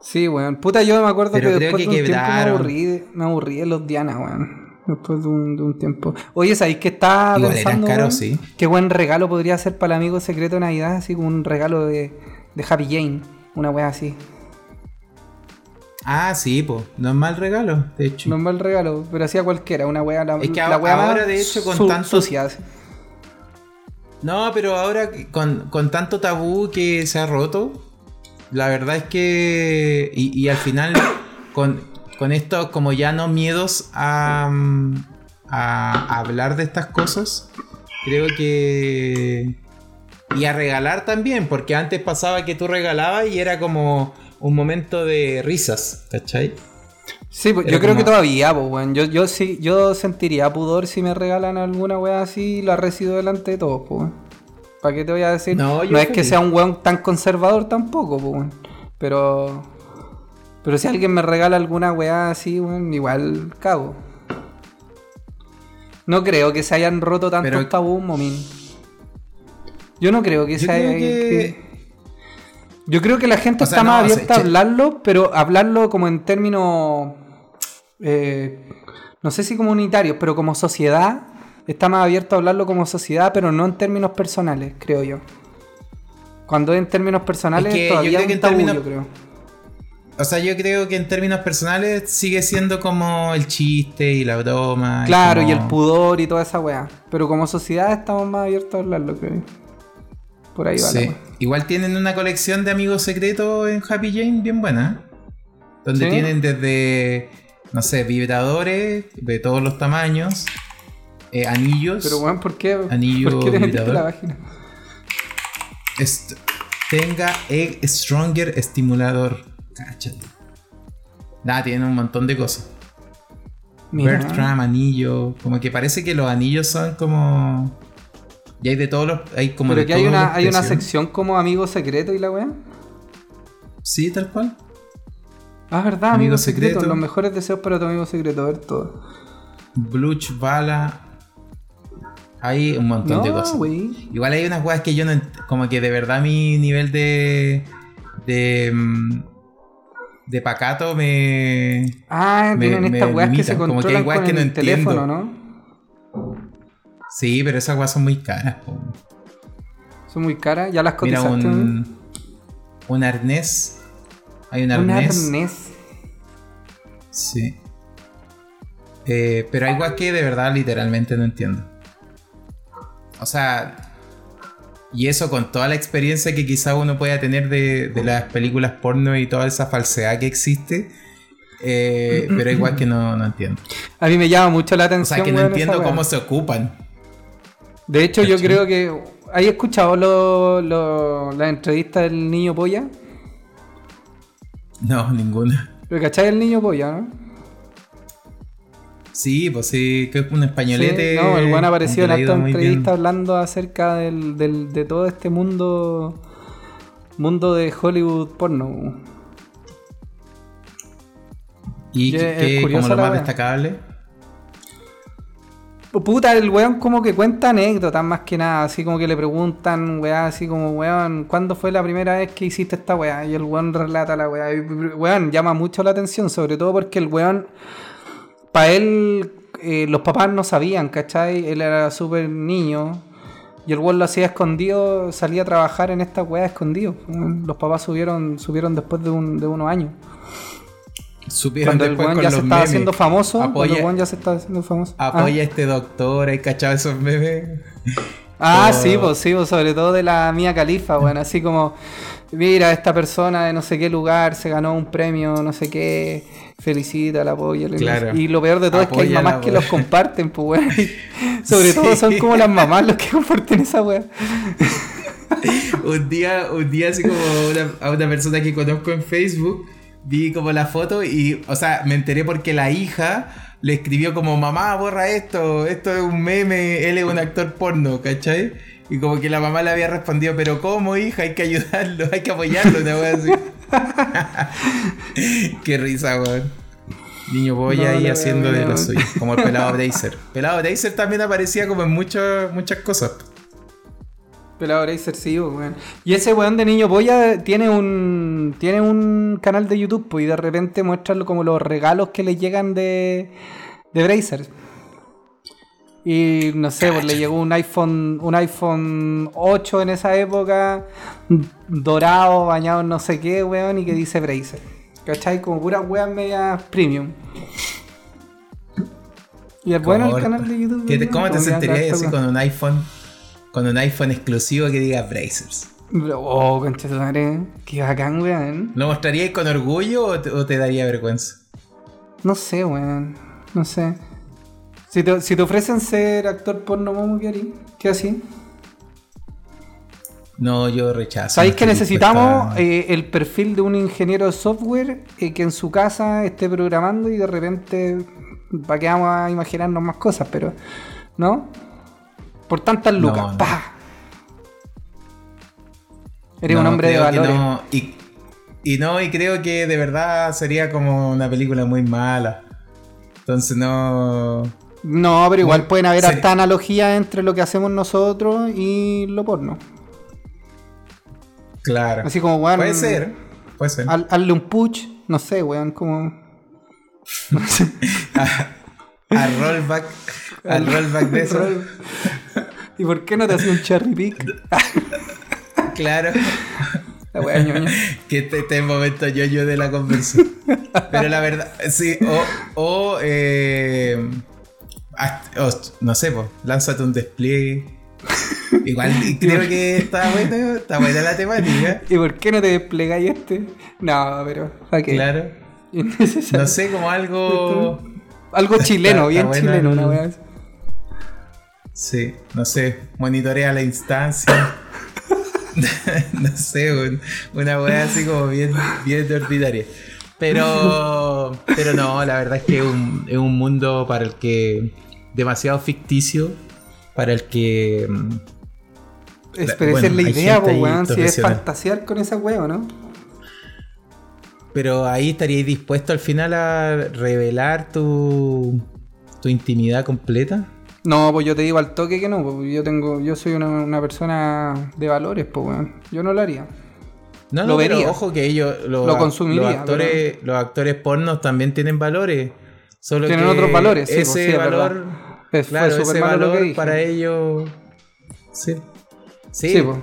C: Sí, weón. Puta, yo me acuerdo
B: Pero
C: que después
B: que
C: de un tiempo me aburrí, de- me aburrí de los Diana, weón. Después de un, de un tiempo. Oye, ¿sabéis que
B: Igual eran
C: pensando? weón?
B: sí.
C: Qué buen regalo podría ser para el amigo secreto de Navidad, así como un regalo de, de Happy Jane. Una weá así.
B: Ah, sí, pues. No es mal regalo, de hecho.
C: No es mal regalo, pero hacía cualquiera, una weá la,
B: Es que
C: la weá
B: ahora, de hecho, con
C: su-
B: tanto-
C: sucia, así.
B: No, pero ahora con, con tanto tabú que se ha roto, la verdad es que. Y, y al final, <coughs> con, con esto, como ya no miedos a, mm, a hablar de estas cosas, creo que. Y a regalar también, porque antes pasaba que tú regalabas y era como un momento de risas, ¿cachai?
C: Sí, pues, yo creo que todavía, pues, weón. Yo, yo sí, yo sentiría pudor si me regalan alguna weá así y la recibo delante de todos, pues. ¿Para qué te voy a decir?
B: No,
C: No, es que sea un weón tan conservador tampoco, pues, weón. Pero. Pero si alguien me regala alguna weá así, weón, igual cago. No creo que se hayan roto tantos
B: Pero-
C: tabús, momín. Yo no creo que
B: Yo
C: se
B: creo que-
C: que- Yo creo que la gente
B: O sea,
C: está más
B: o sea,
C: abierta a hablarlo, pero hablarlo como en términos. eh, no sé si comunitarios, pero como sociedad. Está más abierto a hablarlo como sociedad, pero no en términos personales, creo yo. Cuando es en términos personales,
B: Es que yo
C: todavía
B: creo
C: es
B: que
C: un
B: en
C: tabú,
B: términos-
C: yo creo.
B: O sea, yo creo que en términos personales sigue siendo como el chiste y la broma.
C: Claro, y
B: como-
C: el pudor y toda esa weá. Pero como sociedad estamos más abiertos a hablarlo, creo. Por ahí va
B: Sí. Igual tienen una colección de amigos secretos en Happy Jane bien buena. Donde
C: ¿Sí?
B: tienen desde, no sé, vibradores de todos los tamaños, eh, anillos.
C: Pero weón, ¿por qué?
B: Anillo
C: ¿Por qué te metiste
B: vibrador.
C: la vagina?
B: est- tenga egg stronger estimulador. Cáchate. Nada, tienen un montón de cosas.
C: Mira.
B: Bertram, anillo. Como que parece que los anillos son como. Y hay de todos los. Hay como
C: Pero que hay una, hay una sección como amigo secreto y la weá.
B: Sí, tal cual.
C: Ah, verdad,
B: Amigo
C: amigo secreto.
B: secreto.
C: Los mejores deseos para tu amigo secreto. A ver todo.
B: Bluch, bala. Hay un montón de cosas. Igual hay unas weas que yo no. Como que de verdad mi nivel de. De. mm, De pacato me.
C: Ah,
B: Me-
C: tienen estas weas que se
B: limitan, como que hay
C: controlan con
B: que no
C: el
B: entiendo.
C: teléfono, ¿no?
B: Sí, pero esas weas son muy caras. po.
C: Son muy caras. Ya las
B: Mira,
C: cotizaste. ¿no?
B: un. Un arnés. Hay un
C: Un
B: arnés.
C: arnés.
B: Sí. Eh, pero hay weas que de verdad literalmente no entiendo. O sea. Y eso con toda la experiencia que quizá uno pueda tener de, de las películas porno y toda esa falsedad que existe. eh, pero igual que no, no entiendo.
C: A mí me llama mucho la
B: O
C: atención.
B: sea que no entiendo cómo se ocupan.
C: De hecho, yo creo que. ¿Has escuchado lo, lo- la entrevista del niño polla?
B: No, ninguna.
C: ¿Lo cachai el niño polla, no?
B: Sí, pues sí, que es un españolete.
C: Sí, no, el buen apareció en
B: que
C: esta
B: bien.
C: entrevista hablando acerca del, del- de todo este mundo. Mundo de Hollywood porno.
B: ¿Y
C: curiosa
B: como lo más destacable?
C: Puta, el weón como que cuenta anécdotas más que nada, así como que le preguntan, weá, así como, weón, ¿cuándo fue la primera vez que hiciste esta weá? Y el weón relata la weá. Y, weón, llama mucho la atención, sobre todo porque el weón, para él, eh, los papás no sabían, ¿cachai? Él era súper niño. Y el weón lo hacía escondido, salía a trabajar en esta weá escondido. Los papás subieron, subieron después de, un- de unos años.
B: Supieron
C: Cuando el
B: con
C: ya se estaba haciendo famoso, cuando el
B: Apoya-
C: weón ya se estaba haciendo famoso. Ah.
B: Apoya a este doctor, ¿hay cachado esos memes?
C: Ah,
B: Oh.
C: sí, pues sí, pues, sobre todo de la mía califa, bueno, así como, mira, esta persona de no sé qué lugar se ganó un premio, no sé qué, felicita, la apoya.
B: Claro.
C: Y lo peor de todo es que hay mamás que los comparten, pues, weón. <laughs> Sobre todo son como las mamás los que comparten esa weá. <laughs>
B: un día, un día así como una- a una persona que conozco en Facebook, vi como la foto y, o sea, me enteré porque la hija le escribió como, mamá, borra esto, esto es un meme, él es un actor porno, ¿cachai? Y como que la mamá le había respondido, pero ¿cómo, hija? Hay que ayudarlo, hay que apoyarlo, una wea así. <laughs> Qué risa, weón. Niño boya
C: No,
B: ahí haciendo de lo suyo, como el pelado Bracer. Pelado Bracer también aparecía como en muchas muchas cosas.
C: Pelado Bracer, sí, pues, weón. Y ese weón de niño polla tiene un tiene un canal de YouTube, pues, y de repente muestra como los regalos que le llegan de, de Bracer. Y no sé, pues le llegó un iPhone, un iPhone 8 en esa época, dorado, bañado en no sé qué, weón, y que dice Bracer. ¿Cachai? Como puras weas medias premium. Y es bueno el canal de YouTube.
B: ¿Qué te-
C: weón,
B: ¿Cómo te sentirías así con un iPhone? Con un iPhone exclusivo que diga Brazers.
C: Oh, concha madre. Qué bacán, weón.
B: ¿Lo mostrarías con orgullo o te, o te daría vergüenza?
C: No sé, weón. No sé. Si te, si te ofrecen ser actor porno, ¿cómo qué harías? ¿Qué así?
B: No, yo rechazo.
C: ¿Sabéis que necesitamos eh, el perfil de un ingeniero de software eh, que en su casa esté programando y de repente, ¿para qué vamos a imaginarnos más cosas? Pero, ¿no? Por tantas lucas,
B: no. No,
C: un hombre de valores.
B: y, y no, y creo que de verdad sería como una película muy mala. Entonces no.
C: No, pero igual pueden haber
B: sí.
C: hasta analogías entre lo que hacemos nosotros y lo porno.
B: Claro.
C: Así como, weón.
B: Puede ser. Puede ser.
C: haz- hazle un push, no sé, weón, como. No sé.
B: Al rollback. <laughs> Al rollback de eso.
C: ¿Y por qué no te haces un cherry pick? <laughs>
B: Claro.
C: La weá ñoña.
B: que este, este es el momento yo-yo de la conversación. Pero la verdad, sí, o, o, eh, o, no sé, pues, lánzate un despliegue. Igual creo que está bueno, está buena la temática.
C: ¿Y por qué no te desplegáis este? No, pero. ¿para qué?
B: Claro. <laughs> No sé, como algo.
C: Algo chileno,
B: Está-
C: bien
B: está
C: chileno,
B: el-
C: una weá. así.
B: Sí, no sé, monitorea la instancia. <laughs> no sé, un- una weá así como bien, bien ordinaria. Pero, pero no, la verdad es que es un, es un mundo para el que demasiado ficticio, para el que mm,
C: Es,
B: La-
C: pero esa
B: bueno,
C: es la idea, po,
B: ahí
C: weón. Si es fantasear con esa weá, ¿no?
B: Pero ahí estaríais dispuesto al final a revelar tu, tu intimidad completa.
C: No, pues yo te digo al toque que no, pues yo tengo, yo soy una, una persona de valores, pues weón. Yo no lo haría.
B: No,
C: Lo
B: no, pero
C: vería.
B: ojo que ellos, los,
C: Lo consumiría,
B: los actores, los actores pornos también tienen valores. Solo
C: Tienen
B: que
C: otros valores, sí, pues,
B: ese
C: sí,
B: valor.
C: Es-
B: claro, ese
C: que
B: valor para ellos. Sí. Sí,
C: Sí, pues.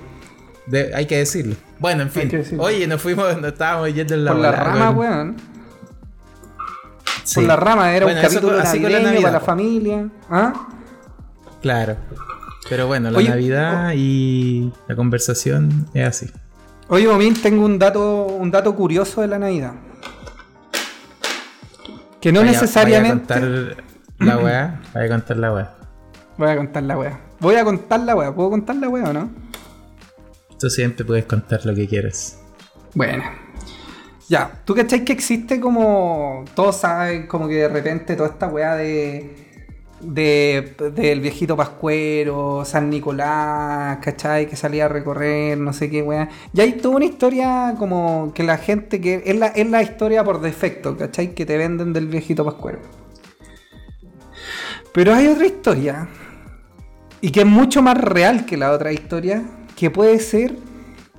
B: de- hay que decirlo. Bueno, en fin. Oye, nos fuimos, nos estábamos yendo en la
C: Por la
B: volada,
C: rama,
B: weón.
C: Por la rama, era
B: Bueno,
C: un capítulo
B: así la
C: para la familia. ¿Ah?
B: Claro. Pero bueno, la
C: Oye,
B: Navidad y la conversación es así.
C: Oye, Momín, tengo un dato, un dato curioso de la Navidad. Que no
B: Vaya-
C: necesariamente.
B: Vaya a contar la <clears throat> weá. Vaya a contar la weá.
C: Voy a contar la wea. Voy a contar la wea. ¿Puedo contar la wea o no?
B: Tú siempre puedes contar lo que quieras.
C: Bueno. Ya, ¿tú cacháis que existe como. Todos saben como que de repente toda esta weá de. De, del viejito Pascuero, San Nicolás, ¿cachai? Que salía a recorrer, no sé qué weá. Y hay toda una historia como que la gente que. Es la, es la historia por defecto, ¿cachai? Que te venden del viejito Pascuero. Pero hay otra historia. Y que es mucho más real que la otra historia. Que puede ser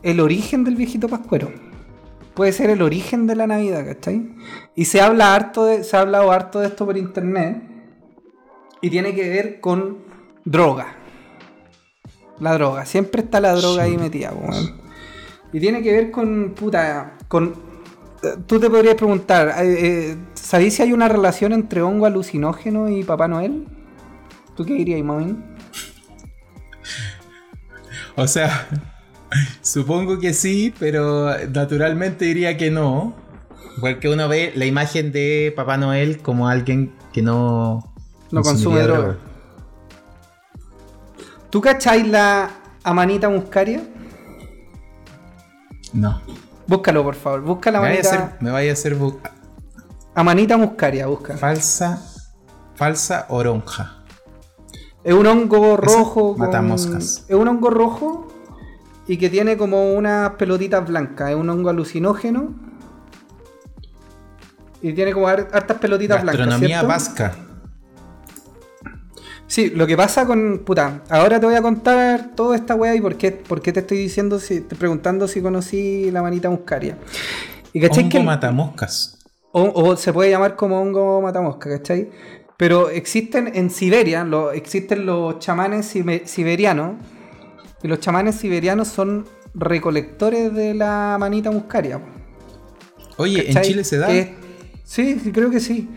C: el origen del viejito Pascuero puede ser el origen de la Navidad, ¿cachai? Y se habla harto de, se ha hablado harto de esto por internet y tiene que ver con droga. La droga, siempre está la droga ahí metida, weón. Y tiene que ver con, puta, con... Tú te podrías preguntar, eh, eh, ¿sabéis si hay una relación entre hongo alucinógeno y Papá Noel? ¿Tú qué dirías, Momin?
B: O sea, supongo que sí, pero naturalmente diría que no. Porque uno ve la imagen de Papá Noel como alguien que no,
C: No consume
B: consumiría
C: droga. ¿Tú cacháis la amanita muscaria?
B: No.
C: Búscalo, por favor. Busca la
B: Me vaya a
C: manita.
B: hacer, me vaya a hacer bu-
C: Amanita muscaria, busca.
B: falsa, falsa oronja.
C: Es un hongo rojo. con-
B: mata moscas.
C: Es un hongo rojo y que tiene como unas pelotitas blancas. Es un hongo alucinógeno. Y tiene como har- hartas pelotitas blancas.
B: Gastronomía vasca.
C: Sí, lo que pasa con. Puta, ahora te voy a contar toda esta weá y por qué, por qué te estoy diciendo, si, te preguntando si conocí la manita muscaria. Y
B: Hongo
C: que. el-
B: mata moscas.
C: O, o se puede llamar como hongo matamosca, ¿cachai? Pero existen en Siberia, lo- existen los chamanes sibe- siberianos. Y los chamanes siberianos son recolectores de la manita muscaria.
B: Oye, ¿en. Chile se da?
C: Sí, creo que sí.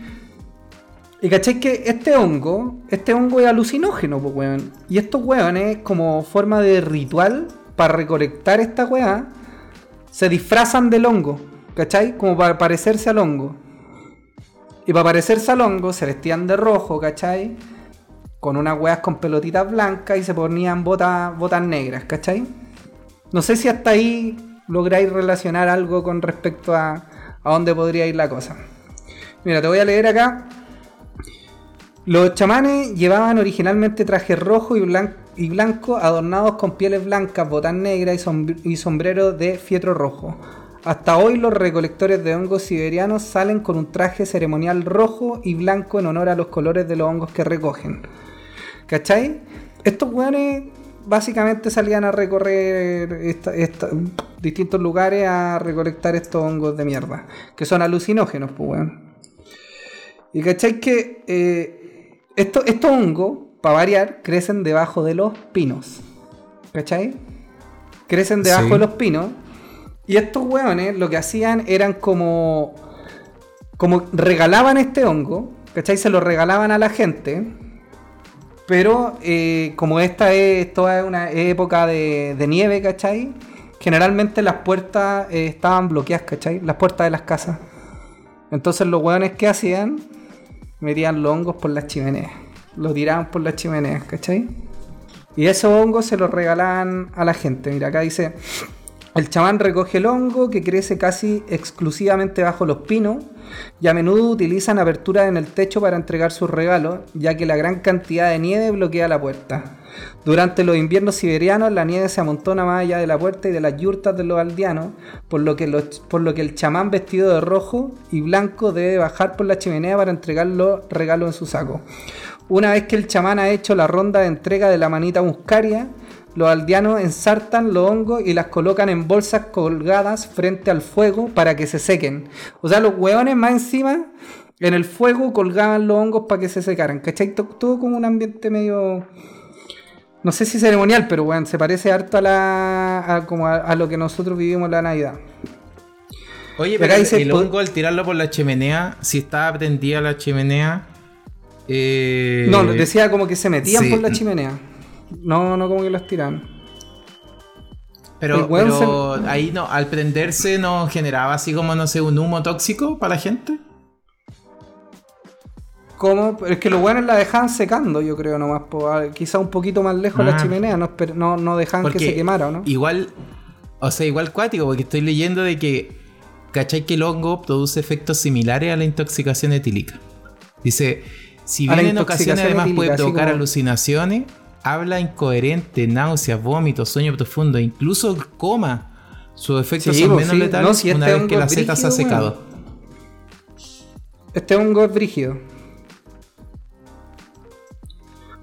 C: Y cachai que este hongo, este hongo es alucinógeno, pues weón. Y estos weones, como forma de ritual para recolectar esta weá, se disfrazan del hongo, ¿cachai? Como para parecerse al hongo. Y para parecerse al hongo se vestían de rojo, ¿cachai? Con unas weas con pelotitas blancas y se ponían botas, botas negras, ¿cachai? No sé si hasta ahí lográis relacionar algo con respecto a, a dónde podría ir la cosa. Mira, te voy a leer acá. Los chamanes llevaban originalmente trajes rojo y, blan- blanco adornados con pieles blancas, botas negras y, sombr- y sombreros de fietro rojo. Hasta hoy los recolectores de hongos siberianos salen con un traje ceremonial rojo y blanco en honor a los colores de los hongos que recogen. ¿Cachai? Estos weones básicamente salían a recorrer esta- distintos lugares a recolectar estos hongos de mierda, que son alucinógenos, pues weón. Y cachai que eh, esto- estos hongos, para variar, crecen debajo de los pinos. ¿Cachai? Crecen debajo
B: Sí.
C: de los pinos. Y estos hueones lo que hacían eran como. Como regalaban este hongo. ¿Cachai? Se lo regalaban a la gente. Pero eh, como esta es toda una época de, de nieve, ¿cachai? Generalmente las puertas eh, estaban bloqueadas, ¿cachai? Las puertas de las casas. Entonces los hueones que hacían, metían los hongos por las chimeneas. Los tiraban por las chimeneas, ¿cachai? Y esos hongos se los regalaban a la gente. Mira, acá dice, el chamán recoge el hongo que crece casi exclusivamente bajo los pinos y a menudo utilizan aperturas en el techo para entregar sus regalos, ya que la gran cantidad de nieve bloquea la puerta. Durante los inviernos siberianos la nieve se amontona más allá de la puerta y de las yurtas de los aldeanos, por lo que, por lo que el chamán vestido de rojo y blanco debe bajar por la chimenea para entregar los regalos en su saco. Una vez que el chamán ha hecho la ronda de entrega de la manita muscaria, los aldeanos ensartan los hongos y las colocan en bolsas colgadas frente al fuego para que se sequen. O sea, los hueones más encima en el fuego colgaban los hongos para que se secaran. ¿Cachai? Todo como un ambiente medio. No sé si ceremonial, pero bueno, se parece harto a la. como a, lo que nosotros vivimos la Navidad.
B: Oye, pero dice, el hongo al tirarlo por la chimenea, si estaba prendida la chimenea.
C: Eh... No, decía como que se metían por la chimenea. No, no como que los tiran.
B: Pero, pero ahí no, al prenderse no generaba así como, no sé, un humo tóxico para la gente.
C: ¿Cómo? Es que los buenos la dejaban secando, yo creo, nomás. quizá un poquito más lejos la ah. chimenea, no, no, no dejaban que se quemara, ¿no?
B: Igual, o sea, igual cuático, porque estoy leyendo de que, ¿cachai que el hongo produce efectos similares a la intoxicación etílica? Dice, si bien en ocasiones además puede provocar alucinaciones, habla incoherente, náuseas, vómitos, sueño profundo, incluso coma. Sus efectos son menos letales una este vez que la seta se ha secado.
C: Este hongo es brígido.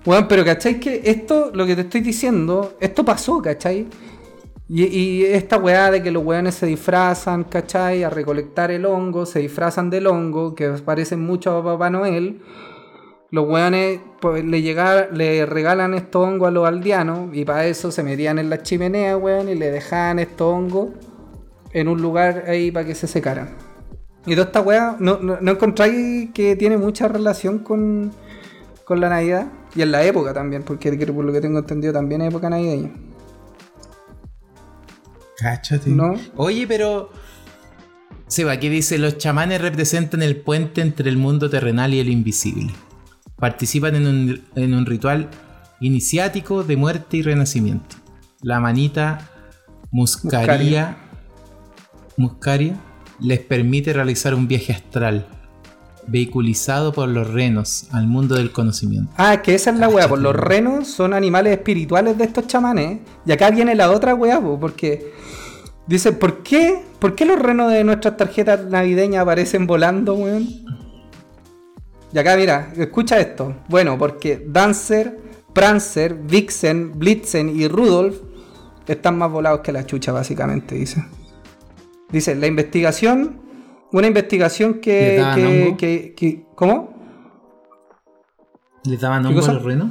C: Bueno, pero ¿cachai? Que esto, lo que te estoy diciendo, esto pasó, ¿cachai? Y, esta weá de que los weones se disfrazan, ¿cachai? A recolectar el hongo, se disfrazan del hongo, que parecen mucho a Papá Noel los weones pues, le, le regalan estos hongos a los aldeanos y para eso se metían en la chimenea, weón, y le dejaban estos hongos en un lugar ahí para que se secaran. Y toda esta weá, ¿no, no, encontráis que tiene mucha relación con, con la Navidad? Y en la época también, porque por lo que tengo entendido también es época navideña.
B: Cáchate. ¿No? Oye, pero... Seba, aquí dice, los chamanes representan el puente entre el mundo terrenal y el invisible participan en un, ritual iniciático de muerte y renacimiento. La manita muscaria, muscaria les permite realizar un viaje astral vehiculizado por los renos al mundo del conocimiento.
C: Ah, que esa es la weá, por los renos son animales espirituales de estos chamanes. Y acá viene la otra weá, porque dice, ¿por qué, ¿por qué los renos de nuestras tarjetas navideñas aparecen volando, weón? Y acá, mira, escucha esto. Bueno, porque Dancer, Prancer, Vixen, Blitzen y Rudolf están más volados que la chucha, básicamente, dice. Dice, la investigación, una investigación que... que, ¿Cómo?
B: ¿Le daban hongo a los renos?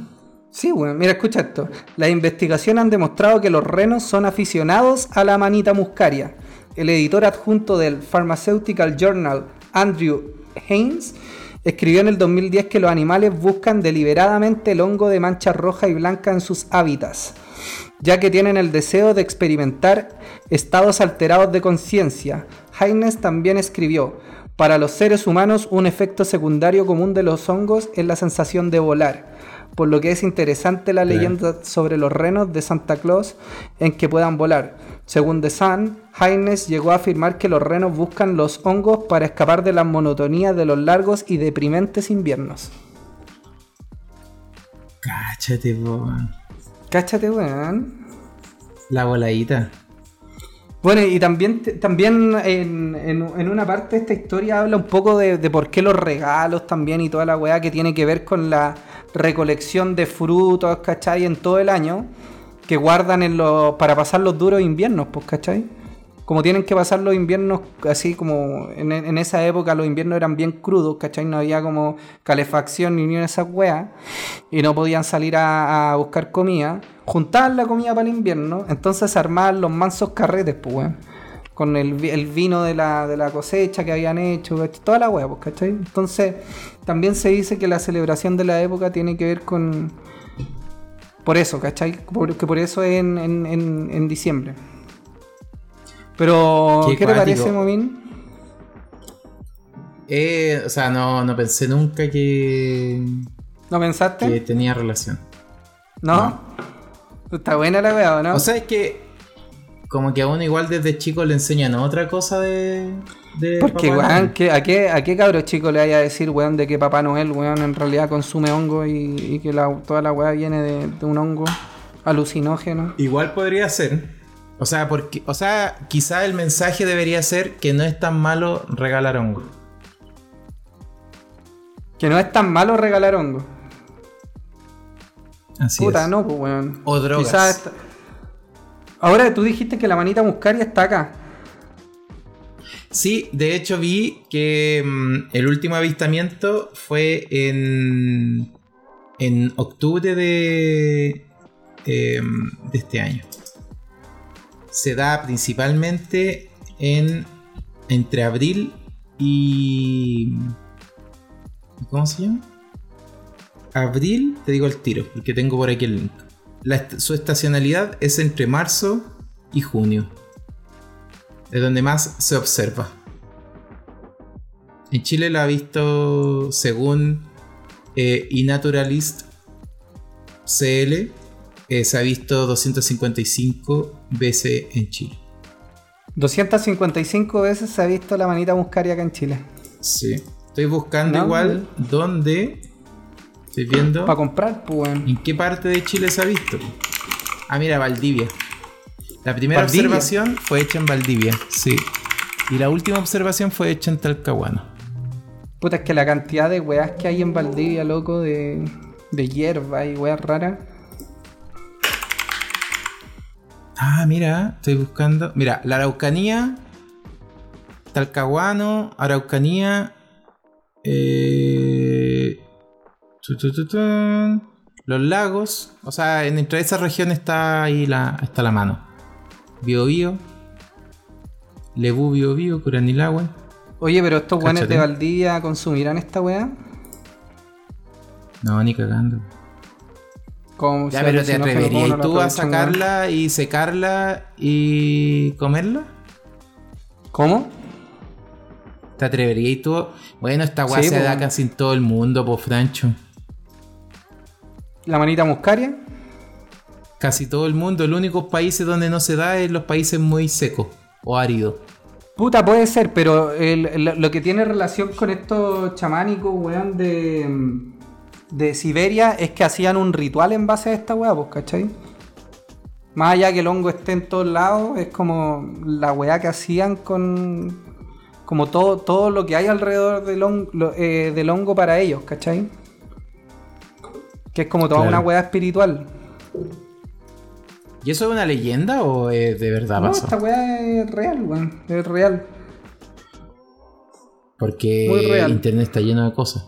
C: Sí, bueno, mira, escucha esto. Las investigaciones han demostrado que los renos son aficionados a la manita muscaria. El editor adjunto del Pharmaceutical Journal, Andrew Haynes, escribió en el 2010 que los animales buscan deliberadamente el hongo de mancha roja y blanca en sus hábitats, ya que tienen el deseo de experimentar estados alterados de conciencia. Haynes también escribió, para los seres humanos un efecto secundario común de los hongos es la sensación de volar, por lo que es interesante la leyenda sobre los renos de Santa Claus en que puedan volar. Según The Sun, Haynes llegó a afirmar que los renos buscan los hongos para escapar de la monotonía de los largos y deprimentes inviernos.
B: Cáchate, weón.
C: Cáchate, weón.
B: La voladita.
C: Bueno, y también, también en, una parte de esta historia habla un poco de, de, por qué los regalos también y toda la weá que tiene que ver con la recolección de frutos, ¿cachai? En todo el año que guardan en los, para pasar los duros inviernos, pues, ¿cachai? Como tienen que pasar los inviernos, así como en, esa época los inviernos eran bien crudos, ¿cachai? No había como calefacción ni ni esas weas, y no podían salir a, buscar comida. Juntaban la comida para el invierno, entonces armaban los mansos carretes, pues, weón. Con el, vino de la, de la, cosecha que habían hecho, toda la wea, pues, ¿cachai? Entonces, también se dice que la celebración de la época tiene que ver con por eso, ¿cachai? que por eso es en, diciembre. Pero, ¿qué, te parece, Movin?
B: Eh, o sea, no, pensé nunca que.
C: ¿No pensaste?
B: Que tenía relación.
C: ¿No? Está buena la weá, ¿o ¿no?
B: O sea, es que como que a uno igual desde chico le enseñan otra cosa de... de
C: Porque, weón. ¿qué- ¿a qué, a qué cabro chico le vaya a decir, weón, de que Papá Noel, weón, en realidad consume hongo y, y que la- toda la weá viene de, de un hongo alucinógeno?
B: Igual podría ser. O sea, porque, o sea, quizá el mensaje debería ser que no es tan malo regalar hongo.
C: Que no es tan malo regalar hongo.
B: Así
C: Puta,
B: es.
C: no, pues, weón.
B: O drogas.
C: Ahora tú dijiste que la manita muscaria está acá.
B: Sí, de hecho vi que mm, el último avistamiento fue en, en octubre de, em, de este año. Se da principalmente en entre abril y... ¿Cómo se llama? Abril, te digo el tiro, porque tengo por aquí el link. La su estacionalidad es entre marzo y junio es donde más se observa. En Chile lo ha visto según eh, eNaturalist CL, eh, se ha visto 255 veces en Chile.
C: 255 veces se ha visto la manita muscaria acá en Chile.
B: Sí. Estoy buscando
C: No,
B: igual dónde. Estoy viendo.
C: Para comprar, pues.
B: ¿En qué parte de Chile se ha visto? Ah, mira, Valdivia. La primera
C: Valdivia.
B: observación fue hecha en Valdivia, sí. Y la última observación fue hecha en Talcahuano.
C: Puta, es que la cantidad de weas que hay en Valdivia, loco, de, de hierba y weas raras.
B: Ah, mira, estoy buscando. Mira, la Araucanía, Talcahuano, Araucanía, eh, los lagos. O sea, en, entre esas regiones está ahí la, está la mano. Biobío, Lebú, Biobío, Curanilagüe.
C: Oye, pero estos
B: Cáchate.
C: de Valdivia consumirán esta wea.
B: No, ni cagando.
C: Como
B: Ya, pero ¿te
C: alucinógeno, ¿cómo
B: atreverías
C: no
B: tú a sacarla y secarla y comerla?
C: ¿Cómo?
B: ¿Te atreverías tú? Bueno, esta weá
C: Sí,
B: se
C: po.
B: da casi en todo el mundo, por Francho.
C: ¿La manita muscaria?
B: Casi todo el mundo. Los únicos países donde no se da es los países muy secos o áridos.
C: Puta, puede ser, pero el- lo- lo que tiene relación con estos chamánicos, weón, de, de Siberia es que hacían un ritual en base a esta weá, pues, ¿cachai? Más allá que el hongo esté en todos lados, es como la weá que hacían con. Como todo, todo lo que hay alrededor del, lo- eh, del hongo para ellos, ¿cachai? Que es como toda
B: Claro.
C: una weá espiritual.
B: ¿Y eso es una leyenda o es de verdad
C: No,
B: pasó?
C: esta weá es real, weón. Es real.
B: Porque
C: real.
B: internet está lleno de cosas.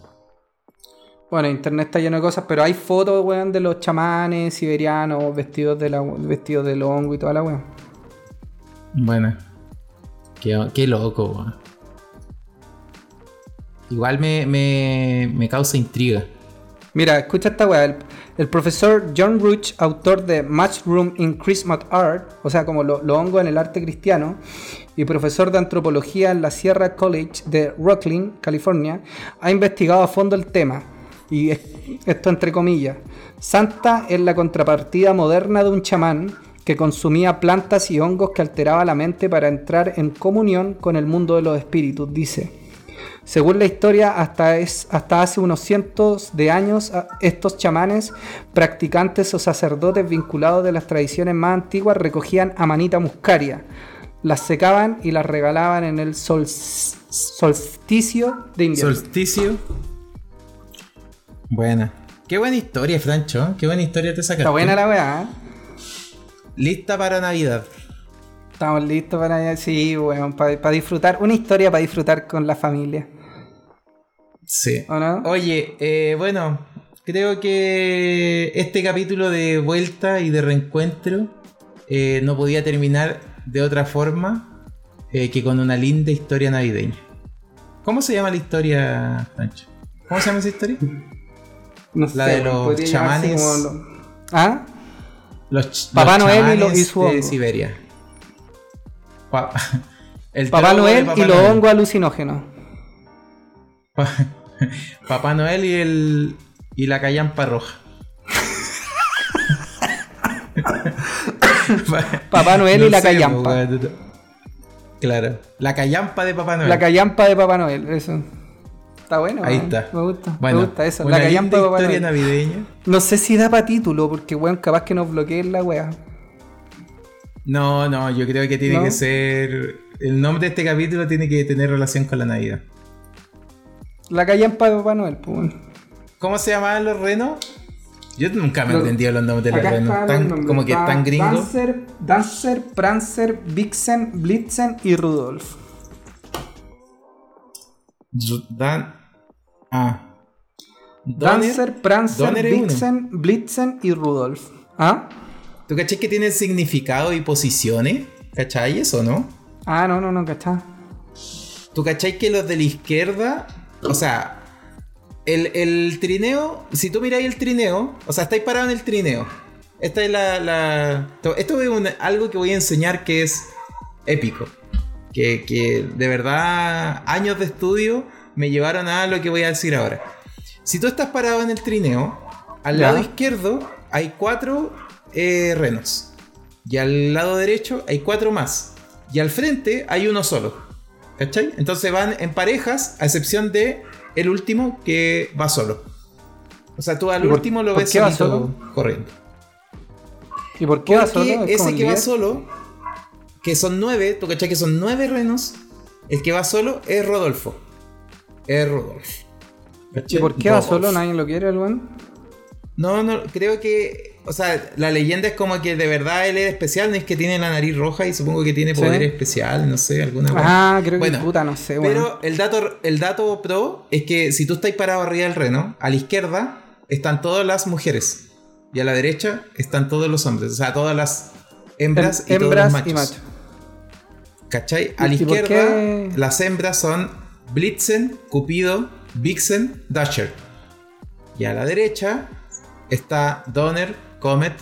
C: Bueno, internet está lleno de cosas, pero hay fotos, weón, de los chamanes siberianos vestidos, de la, vestidos del hongo y toda la weón.
B: Bueno. Qué, qué loco, weón. Igual me, me, me causa intriga.
C: Mira, escucha esta weá. El, el profesor John Ruch, autor de Mushroom in Christmas Art, o sea, como lo, lo hongo en el arte cristiano, y profesor de antropología en la Sierra College de Rocklin, California, ha investigado a fondo el tema. Y es- <laughs> esto entre comillas. Santa es la contrapartida moderna de un chamán que consumía plantas y hongos que alteraba la mente para entrar en comunión con el mundo de los espíritus, dice. Según la historia, hasta, es, hasta hace unos cientos de años, estos chamanes, practicantes o sacerdotes vinculados de las tradiciones más antiguas, recogían amanita muscaria, las secaban y las regalaban en el sol- solsticio de invierno.
B: Buena. Qué buena historia, Francho. Qué buena historia te sacaste.
C: Está buena la weá, ¿eh?
B: Lista para Navidad.
C: Estamos listos para sí, weón, para disfrutar, una historia para disfrutar con la familia.
B: Sí.
C: ¿O no?
B: Oye, eh, bueno, creo que este capítulo de vuelta y de reencuentro eh, no podía terminar de otra forma eh, que con una linda historia navideña. ¿Cómo se llama la historia, Francho? ¿Cómo se llama esa historia? <laughs>
C: No sé,
B: La de los chamanes.
C: lo- ¿Ah?
B: Los,
C: Papá
B: los
C: Noel y lo-
B: chamanes
C: y su
B: de. Siberia. Pa- <laughs> el
C: Papá Noel
B: Papá
C: y los hongos alucinógenos.
B: Pa- <laughs> Papá Noel y el y la callampa roja. <laughs>
C: Papá Noel y la
B: sé,
C: callampa.
B: Claro. La callampa de Papá Noel.
C: La callampa de Papá Noel, eso. Está bueno.
B: Ahí está.
C: Me gusta.
B: Bueno,
C: me gusta eso.
B: una
C: La
B: linda historia
C: Noel.
B: navideña.
C: No sé si da para título, porque weón, capaz que nos bloqueen la wea.
B: No, no, yo creo que tiene
C: ¿No?
B: que ser. El nombre de este capítulo tiene que tener relación con la Navidad.
C: La callampa de Papá Noel, pues.
B: ¿Cómo se llamaban los renos? Yo nunca me he entendido los nombres de los renos. Tan-
C: los
B: como que tan gringos.
C: Dancer, Dancer, Prancer, Vixen, Blitzen y Rudolf.
B: Dan. Ah. Donner.
C: Dancer, Prancer,
B: Donner
C: Blitzen y Rudolf. ¿Ah?
B: ¿Tú cachai que tienen significado y posiciones? ¿Cachai eso, no?
C: Ah, no, no, no, ¿cachá?
B: ¿Tú cachai que los de la izquierda, o sea, el, el trineo, si tú miráis el trineo, o sea, estáis parados en el trineo. Esta es la. la- esto es un- algo que voy a enseñar que es épico. Que, que de verdad años de estudio me llevaron a lo que voy a decir ahora. Si tú estás parado en el trineo, al lado izquierdo hay cuatro eh, renos. Y al lado derecho hay cuatro más. Y al frente hay uno solo. ¿Cachai? Entonces van en parejas, a excepción de el último que va solo. O sea, tú al
C: ¿Y por-
B: último lo ves
C: va
B: solito corriendo.
C: ¿Y por qué va
B: Porque
C: solo? ¿Es
B: ese que va solo, que son nueve, tú cachai que son nueve renos, el que va solo es Rodolfo. Es Rodolfo.
C: ¿Y por qué va solo? ¿Nadie lo quiere, el weón?
B: No, no, creo que. O sea, la leyenda es como que de verdad él es especial, no es que tiene la nariz roja y supongo que tiene
C: Sí.
B: poder especial, no sé, alguna
C: Ah, creo que
B: Bueno,
C: puta, no sé, weón.
B: Pero el dato, el dato pro es que si tú estás parado arriba del reno, a la izquierda están todas las mujeres y a la derecha están todos los hombres, o sea, todas las hembras y todos los
C: Hembras
B: machos.
C: y.
B: ¿Cachai? A la
C: ¿Y por
B: izquierda las hembras son Blitzen, Cupido, Vixen, Dasher. Y a la derecha está Donner, Comet,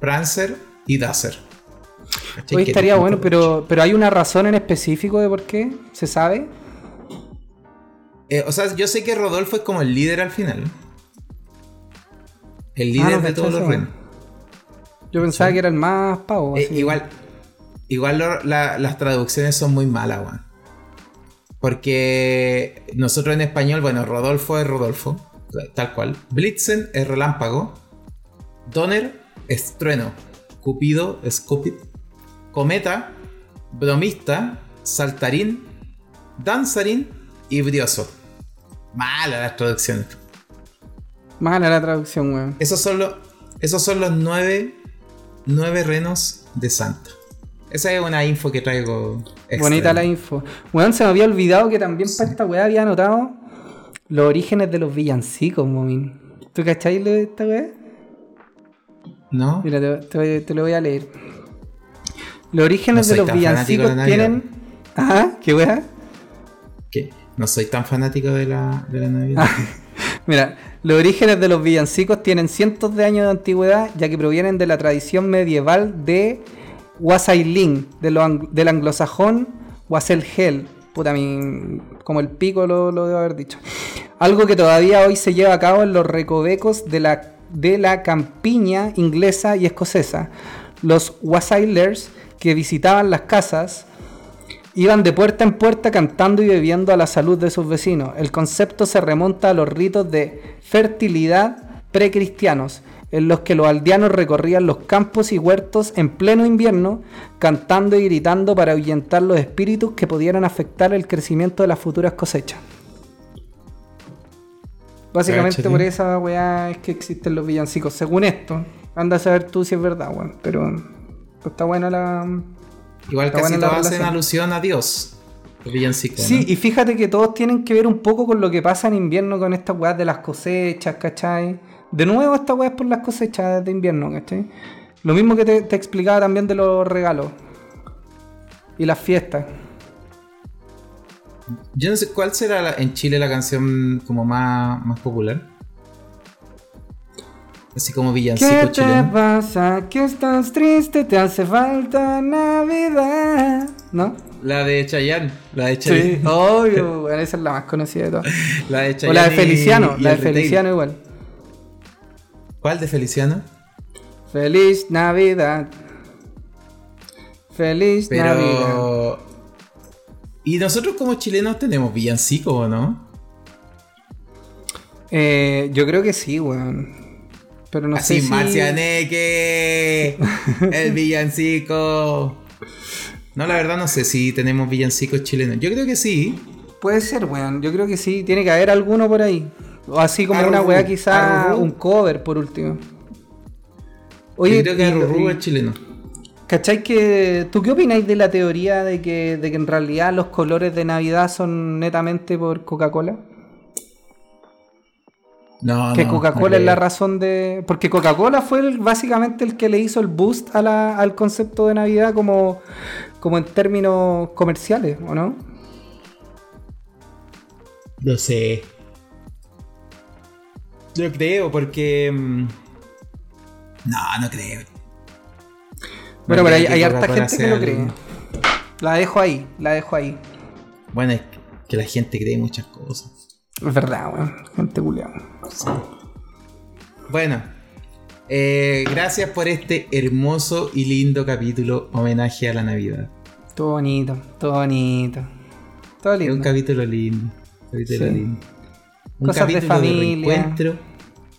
B: Prancer y Dasher.
C: Hoy estaría bueno, pero, pero hay una razón en específico de por qué, ¿se sabe?
B: Eh, o sea, yo sé que Rodolfo es como el líder al final. El
C: Ah,
B: líder
C: no,
B: de todos los
C: sí.
B: renos.
C: Yo pensaba que era el más pavo.
B: Eh, igual, igual lo- la- las traducciones son muy malas, weón. Porque nosotros en español, bueno, Rodolfo es Rodolfo, tal cual. Blitzen es relámpago. Donner es trueno. Cupido es Cupid. Cometa, bromista, saltarín, danzarín y brioso. Malas las traducciones.
C: Mala la traducción, weón.
B: Esos son los, esos son los nueve, nueve renos de Santa. Esa es una info que traigo. extra.
C: Bonita la info. Weón, se me había olvidado que también para esta weá había anotado los orígenes de los villancicos, momin. ¿Tú cacháis lo de esta weá?
B: ¿No?
C: Mira, te, te- te lo voy a leer. Los orígenes
B: No
C: de los
B: de
C: villancicos tienen. Ajá, ¿qué weá?
B: Que no soy tan fanático de la, de la Navidad.
C: Mira, los orígenes de los villancicos tienen cientos de años de antigüedad, ya que provienen de la tradición medieval de Wasailin, de ang- del anglosajón Waselhel. Puta, mi, como el pico lo, lo haber dicho. Algo que todavía hoy se lleva a cabo en los recovecos de la, de la campiña inglesa y escocesa. Los Wasailers que visitaban las casas Iban de puerta en puerta cantando y bebiendo a la salud de sus vecinos. El concepto se remonta a los ritos de fertilidad precristianos, en los que los aldeanos recorrían los campos y huertos en pleno invierno, cantando y gritando para ahuyentar los espíritus que pudieran afectar el crecimiento de las futuras cosechas. Básicamente por esa weá es que existen los villancicos, según esto. Anda a saber tú si es verdad, weón. Pero, está buena la,
B: Igual casi todos hacen alusión a Dios. Los villancicos.
C: Sí,
B: ¿no?
C: y fíjate que todos tienen que ver un poco con lo que pasa en invierno con estas weas de las cosechas, ¿cachai? De nuevo esta weá es por las cosechas de invierno, ¿cachai? Lo mismo que te, te explicaba también de los regalos. Y las fiestas.
B: Yo no sé cuál será la- en Chile la canción como más, más popular. Así como villancico
C: ¿Qué te
B: chileno.
C: pasa? Que estás triste, te hace falta Navidad. ¿No?
B: La de Chayanne. La de
C: Sí,
B: Chayanne.
C: obvio, bueno, <laughs> esa es la más conocida de todas.
B: La de
C: O
B: Chayanne.
C: la de Feliciano,
B: y- y
C: la de. Feliciano igual.
B: ¿Cuál de Feliciano?
C: Feliz Navidad. Feliz Navidad.
B: Pero. ¿Y nosotros como chilenos tenemos villancico o no?
C: Eh, yo creo que sí, weón. Pero no
B: Así,
C: sé si...
B: Marcianeque, el <laughs> villancico. No, la verdad no sé si tenemos villancicos chilenos. Yo creo que sí.
C: Puede ser, weón. Yo creo que sí. Tiene que haber alguno por ahí. O así como
B: Arru,
C: una weá quizá
B: arru.
C: un cover por último.
B: Yo creo que
C: y-
B: es chileno.
C: ¿Cachai que... ¿Tú qué opináis de la teoría de que, de que en realidad los colores de Navidad son netamente por Coca-Cola?
B: No,
C: que
B: no,
C: Coca-Cola es la razón de... Porque Coca-Cola fue el- básicamente el que le hizo el boost a la- al concepto de Navidad como, como en términos comerciales, ¿o no?
B: No sé. Yo creo, porque. mm, No, no creo.
C: Bueno,
B: No
C: pero hay, hay harta gente que lo cree. La dejo ahí, la dejo ahí.
B: Bueno, es que la gente cree muchas cosas.
C: Es verdad, weón. Gente culiada.
B: Bueno, eh, gracias por este hermoso y lindo capítulo homenaje a la Navidad.
C: Todo bonito, todo bonito. Todo
B: Es un
C: lindo.
B: capítulo lindo. capítulo
C: Sí.
B: lindo. Un
C: Cosas de
B: capítulo
C: familia.
B: reencuentro,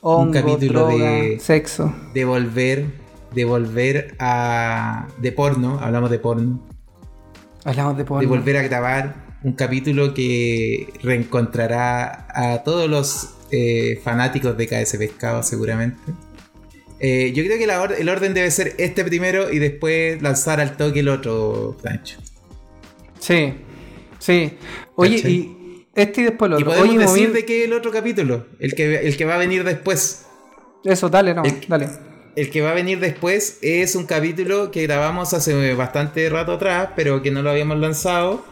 C: Hongo,
B: un capítulo
C: droga,
B: de-
C: sexo.
B: de volver, de volver a. de porno, hablamos de porno.
C: Hablamos de porno.
B: de volver a grabar un capítulo que reencontrará a todos los eh, fanáticos de KS Pescado seguramente. Eh, yo creo que la or- el orden debe ser este primero y después lanzar al toque el otro, Francho.
C: Sí, sí. Oye,
B: ¿Cachai?
C: y este y después lo
B: Y
C: otro.
B: podemos
C: Oye,
B: decir de qué el otro capítulo, el que, el que va a venir después.
C: Eso, dale, no,
B: El-
C: dale.
B: El que va a venir después es un capítulo que grabamos hace bastante rato atrás, pero que no lo habíamos lanzado,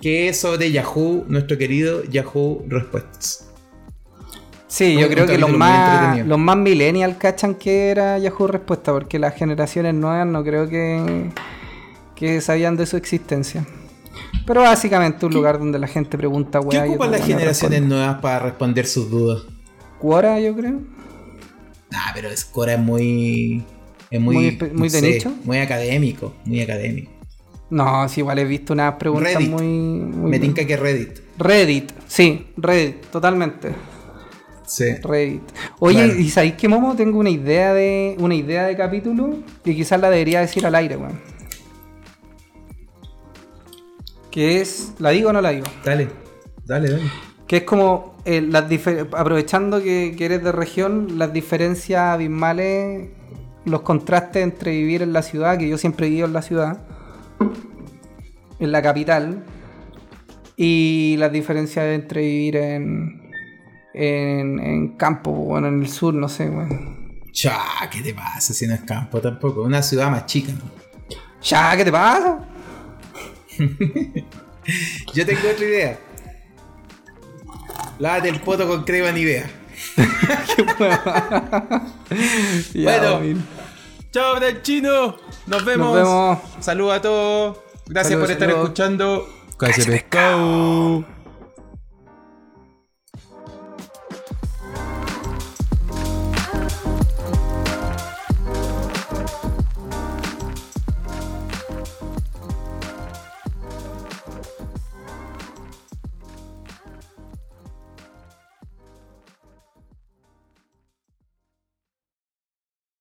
B: que es sobre Yahoo, nuestro querido Yahoo Respuestas.
C: Sí, yo creo que los más, los más millennials cachan que era Yahoo Respuesta, porque las generaciones nuevas no creo que, que sabían de su existencia. Pero básicamente un lugar donde la gente pregunta
B: ¿Qué
C: weá. y
B: ocupan las generaciones nuevas para responder sus dudas?
C: Quora, yo creo.
B: Ah, pero Scora es muy. Es muy.
C: Muy de
B: sé,
C: nicho.
B: Muy académico. Muy académico.
C: No, sí, igual he visto unas preguntas
B: Reddit.
C: muy, muy-
B: Me tinca que Reddit.
C: Reddit, sí, Reddit, totalmente.
B: Sí.
C: Reddit. Oye,
B: Claro.
C: ¿y sabéis que Momo? Tengo una idea de una idea de capítulo que quizás la debería decir al aire, weón. Que es. ¿La digo o no la digo?
B: Dale. Dale, dale.
C: Que es como. eh, las aprovechando que, que eres de región, las diferencias abismales, los contrastes entre vivir en la ciudad, que yo siempre he vivido en la ciudad, en la capital, y las diferencias entre vivir en. En, en campo, bueno, en el sur, no sé, weón.
B: Cha, ¿qué te pasa si no es campo tampoco? Una ciudad más chica, ¿no?
C: Ya, ¿qué te pasa?
B: Yo tengo otra idea. Lávate el poto con crema Nivea. <laughs> Bueno. Chao, del chino. Nos vemos.
C: Nos vemos.
B: Saludos a todos. Gracias por estar
C: saludos.
B: escuchando. Casi pescado.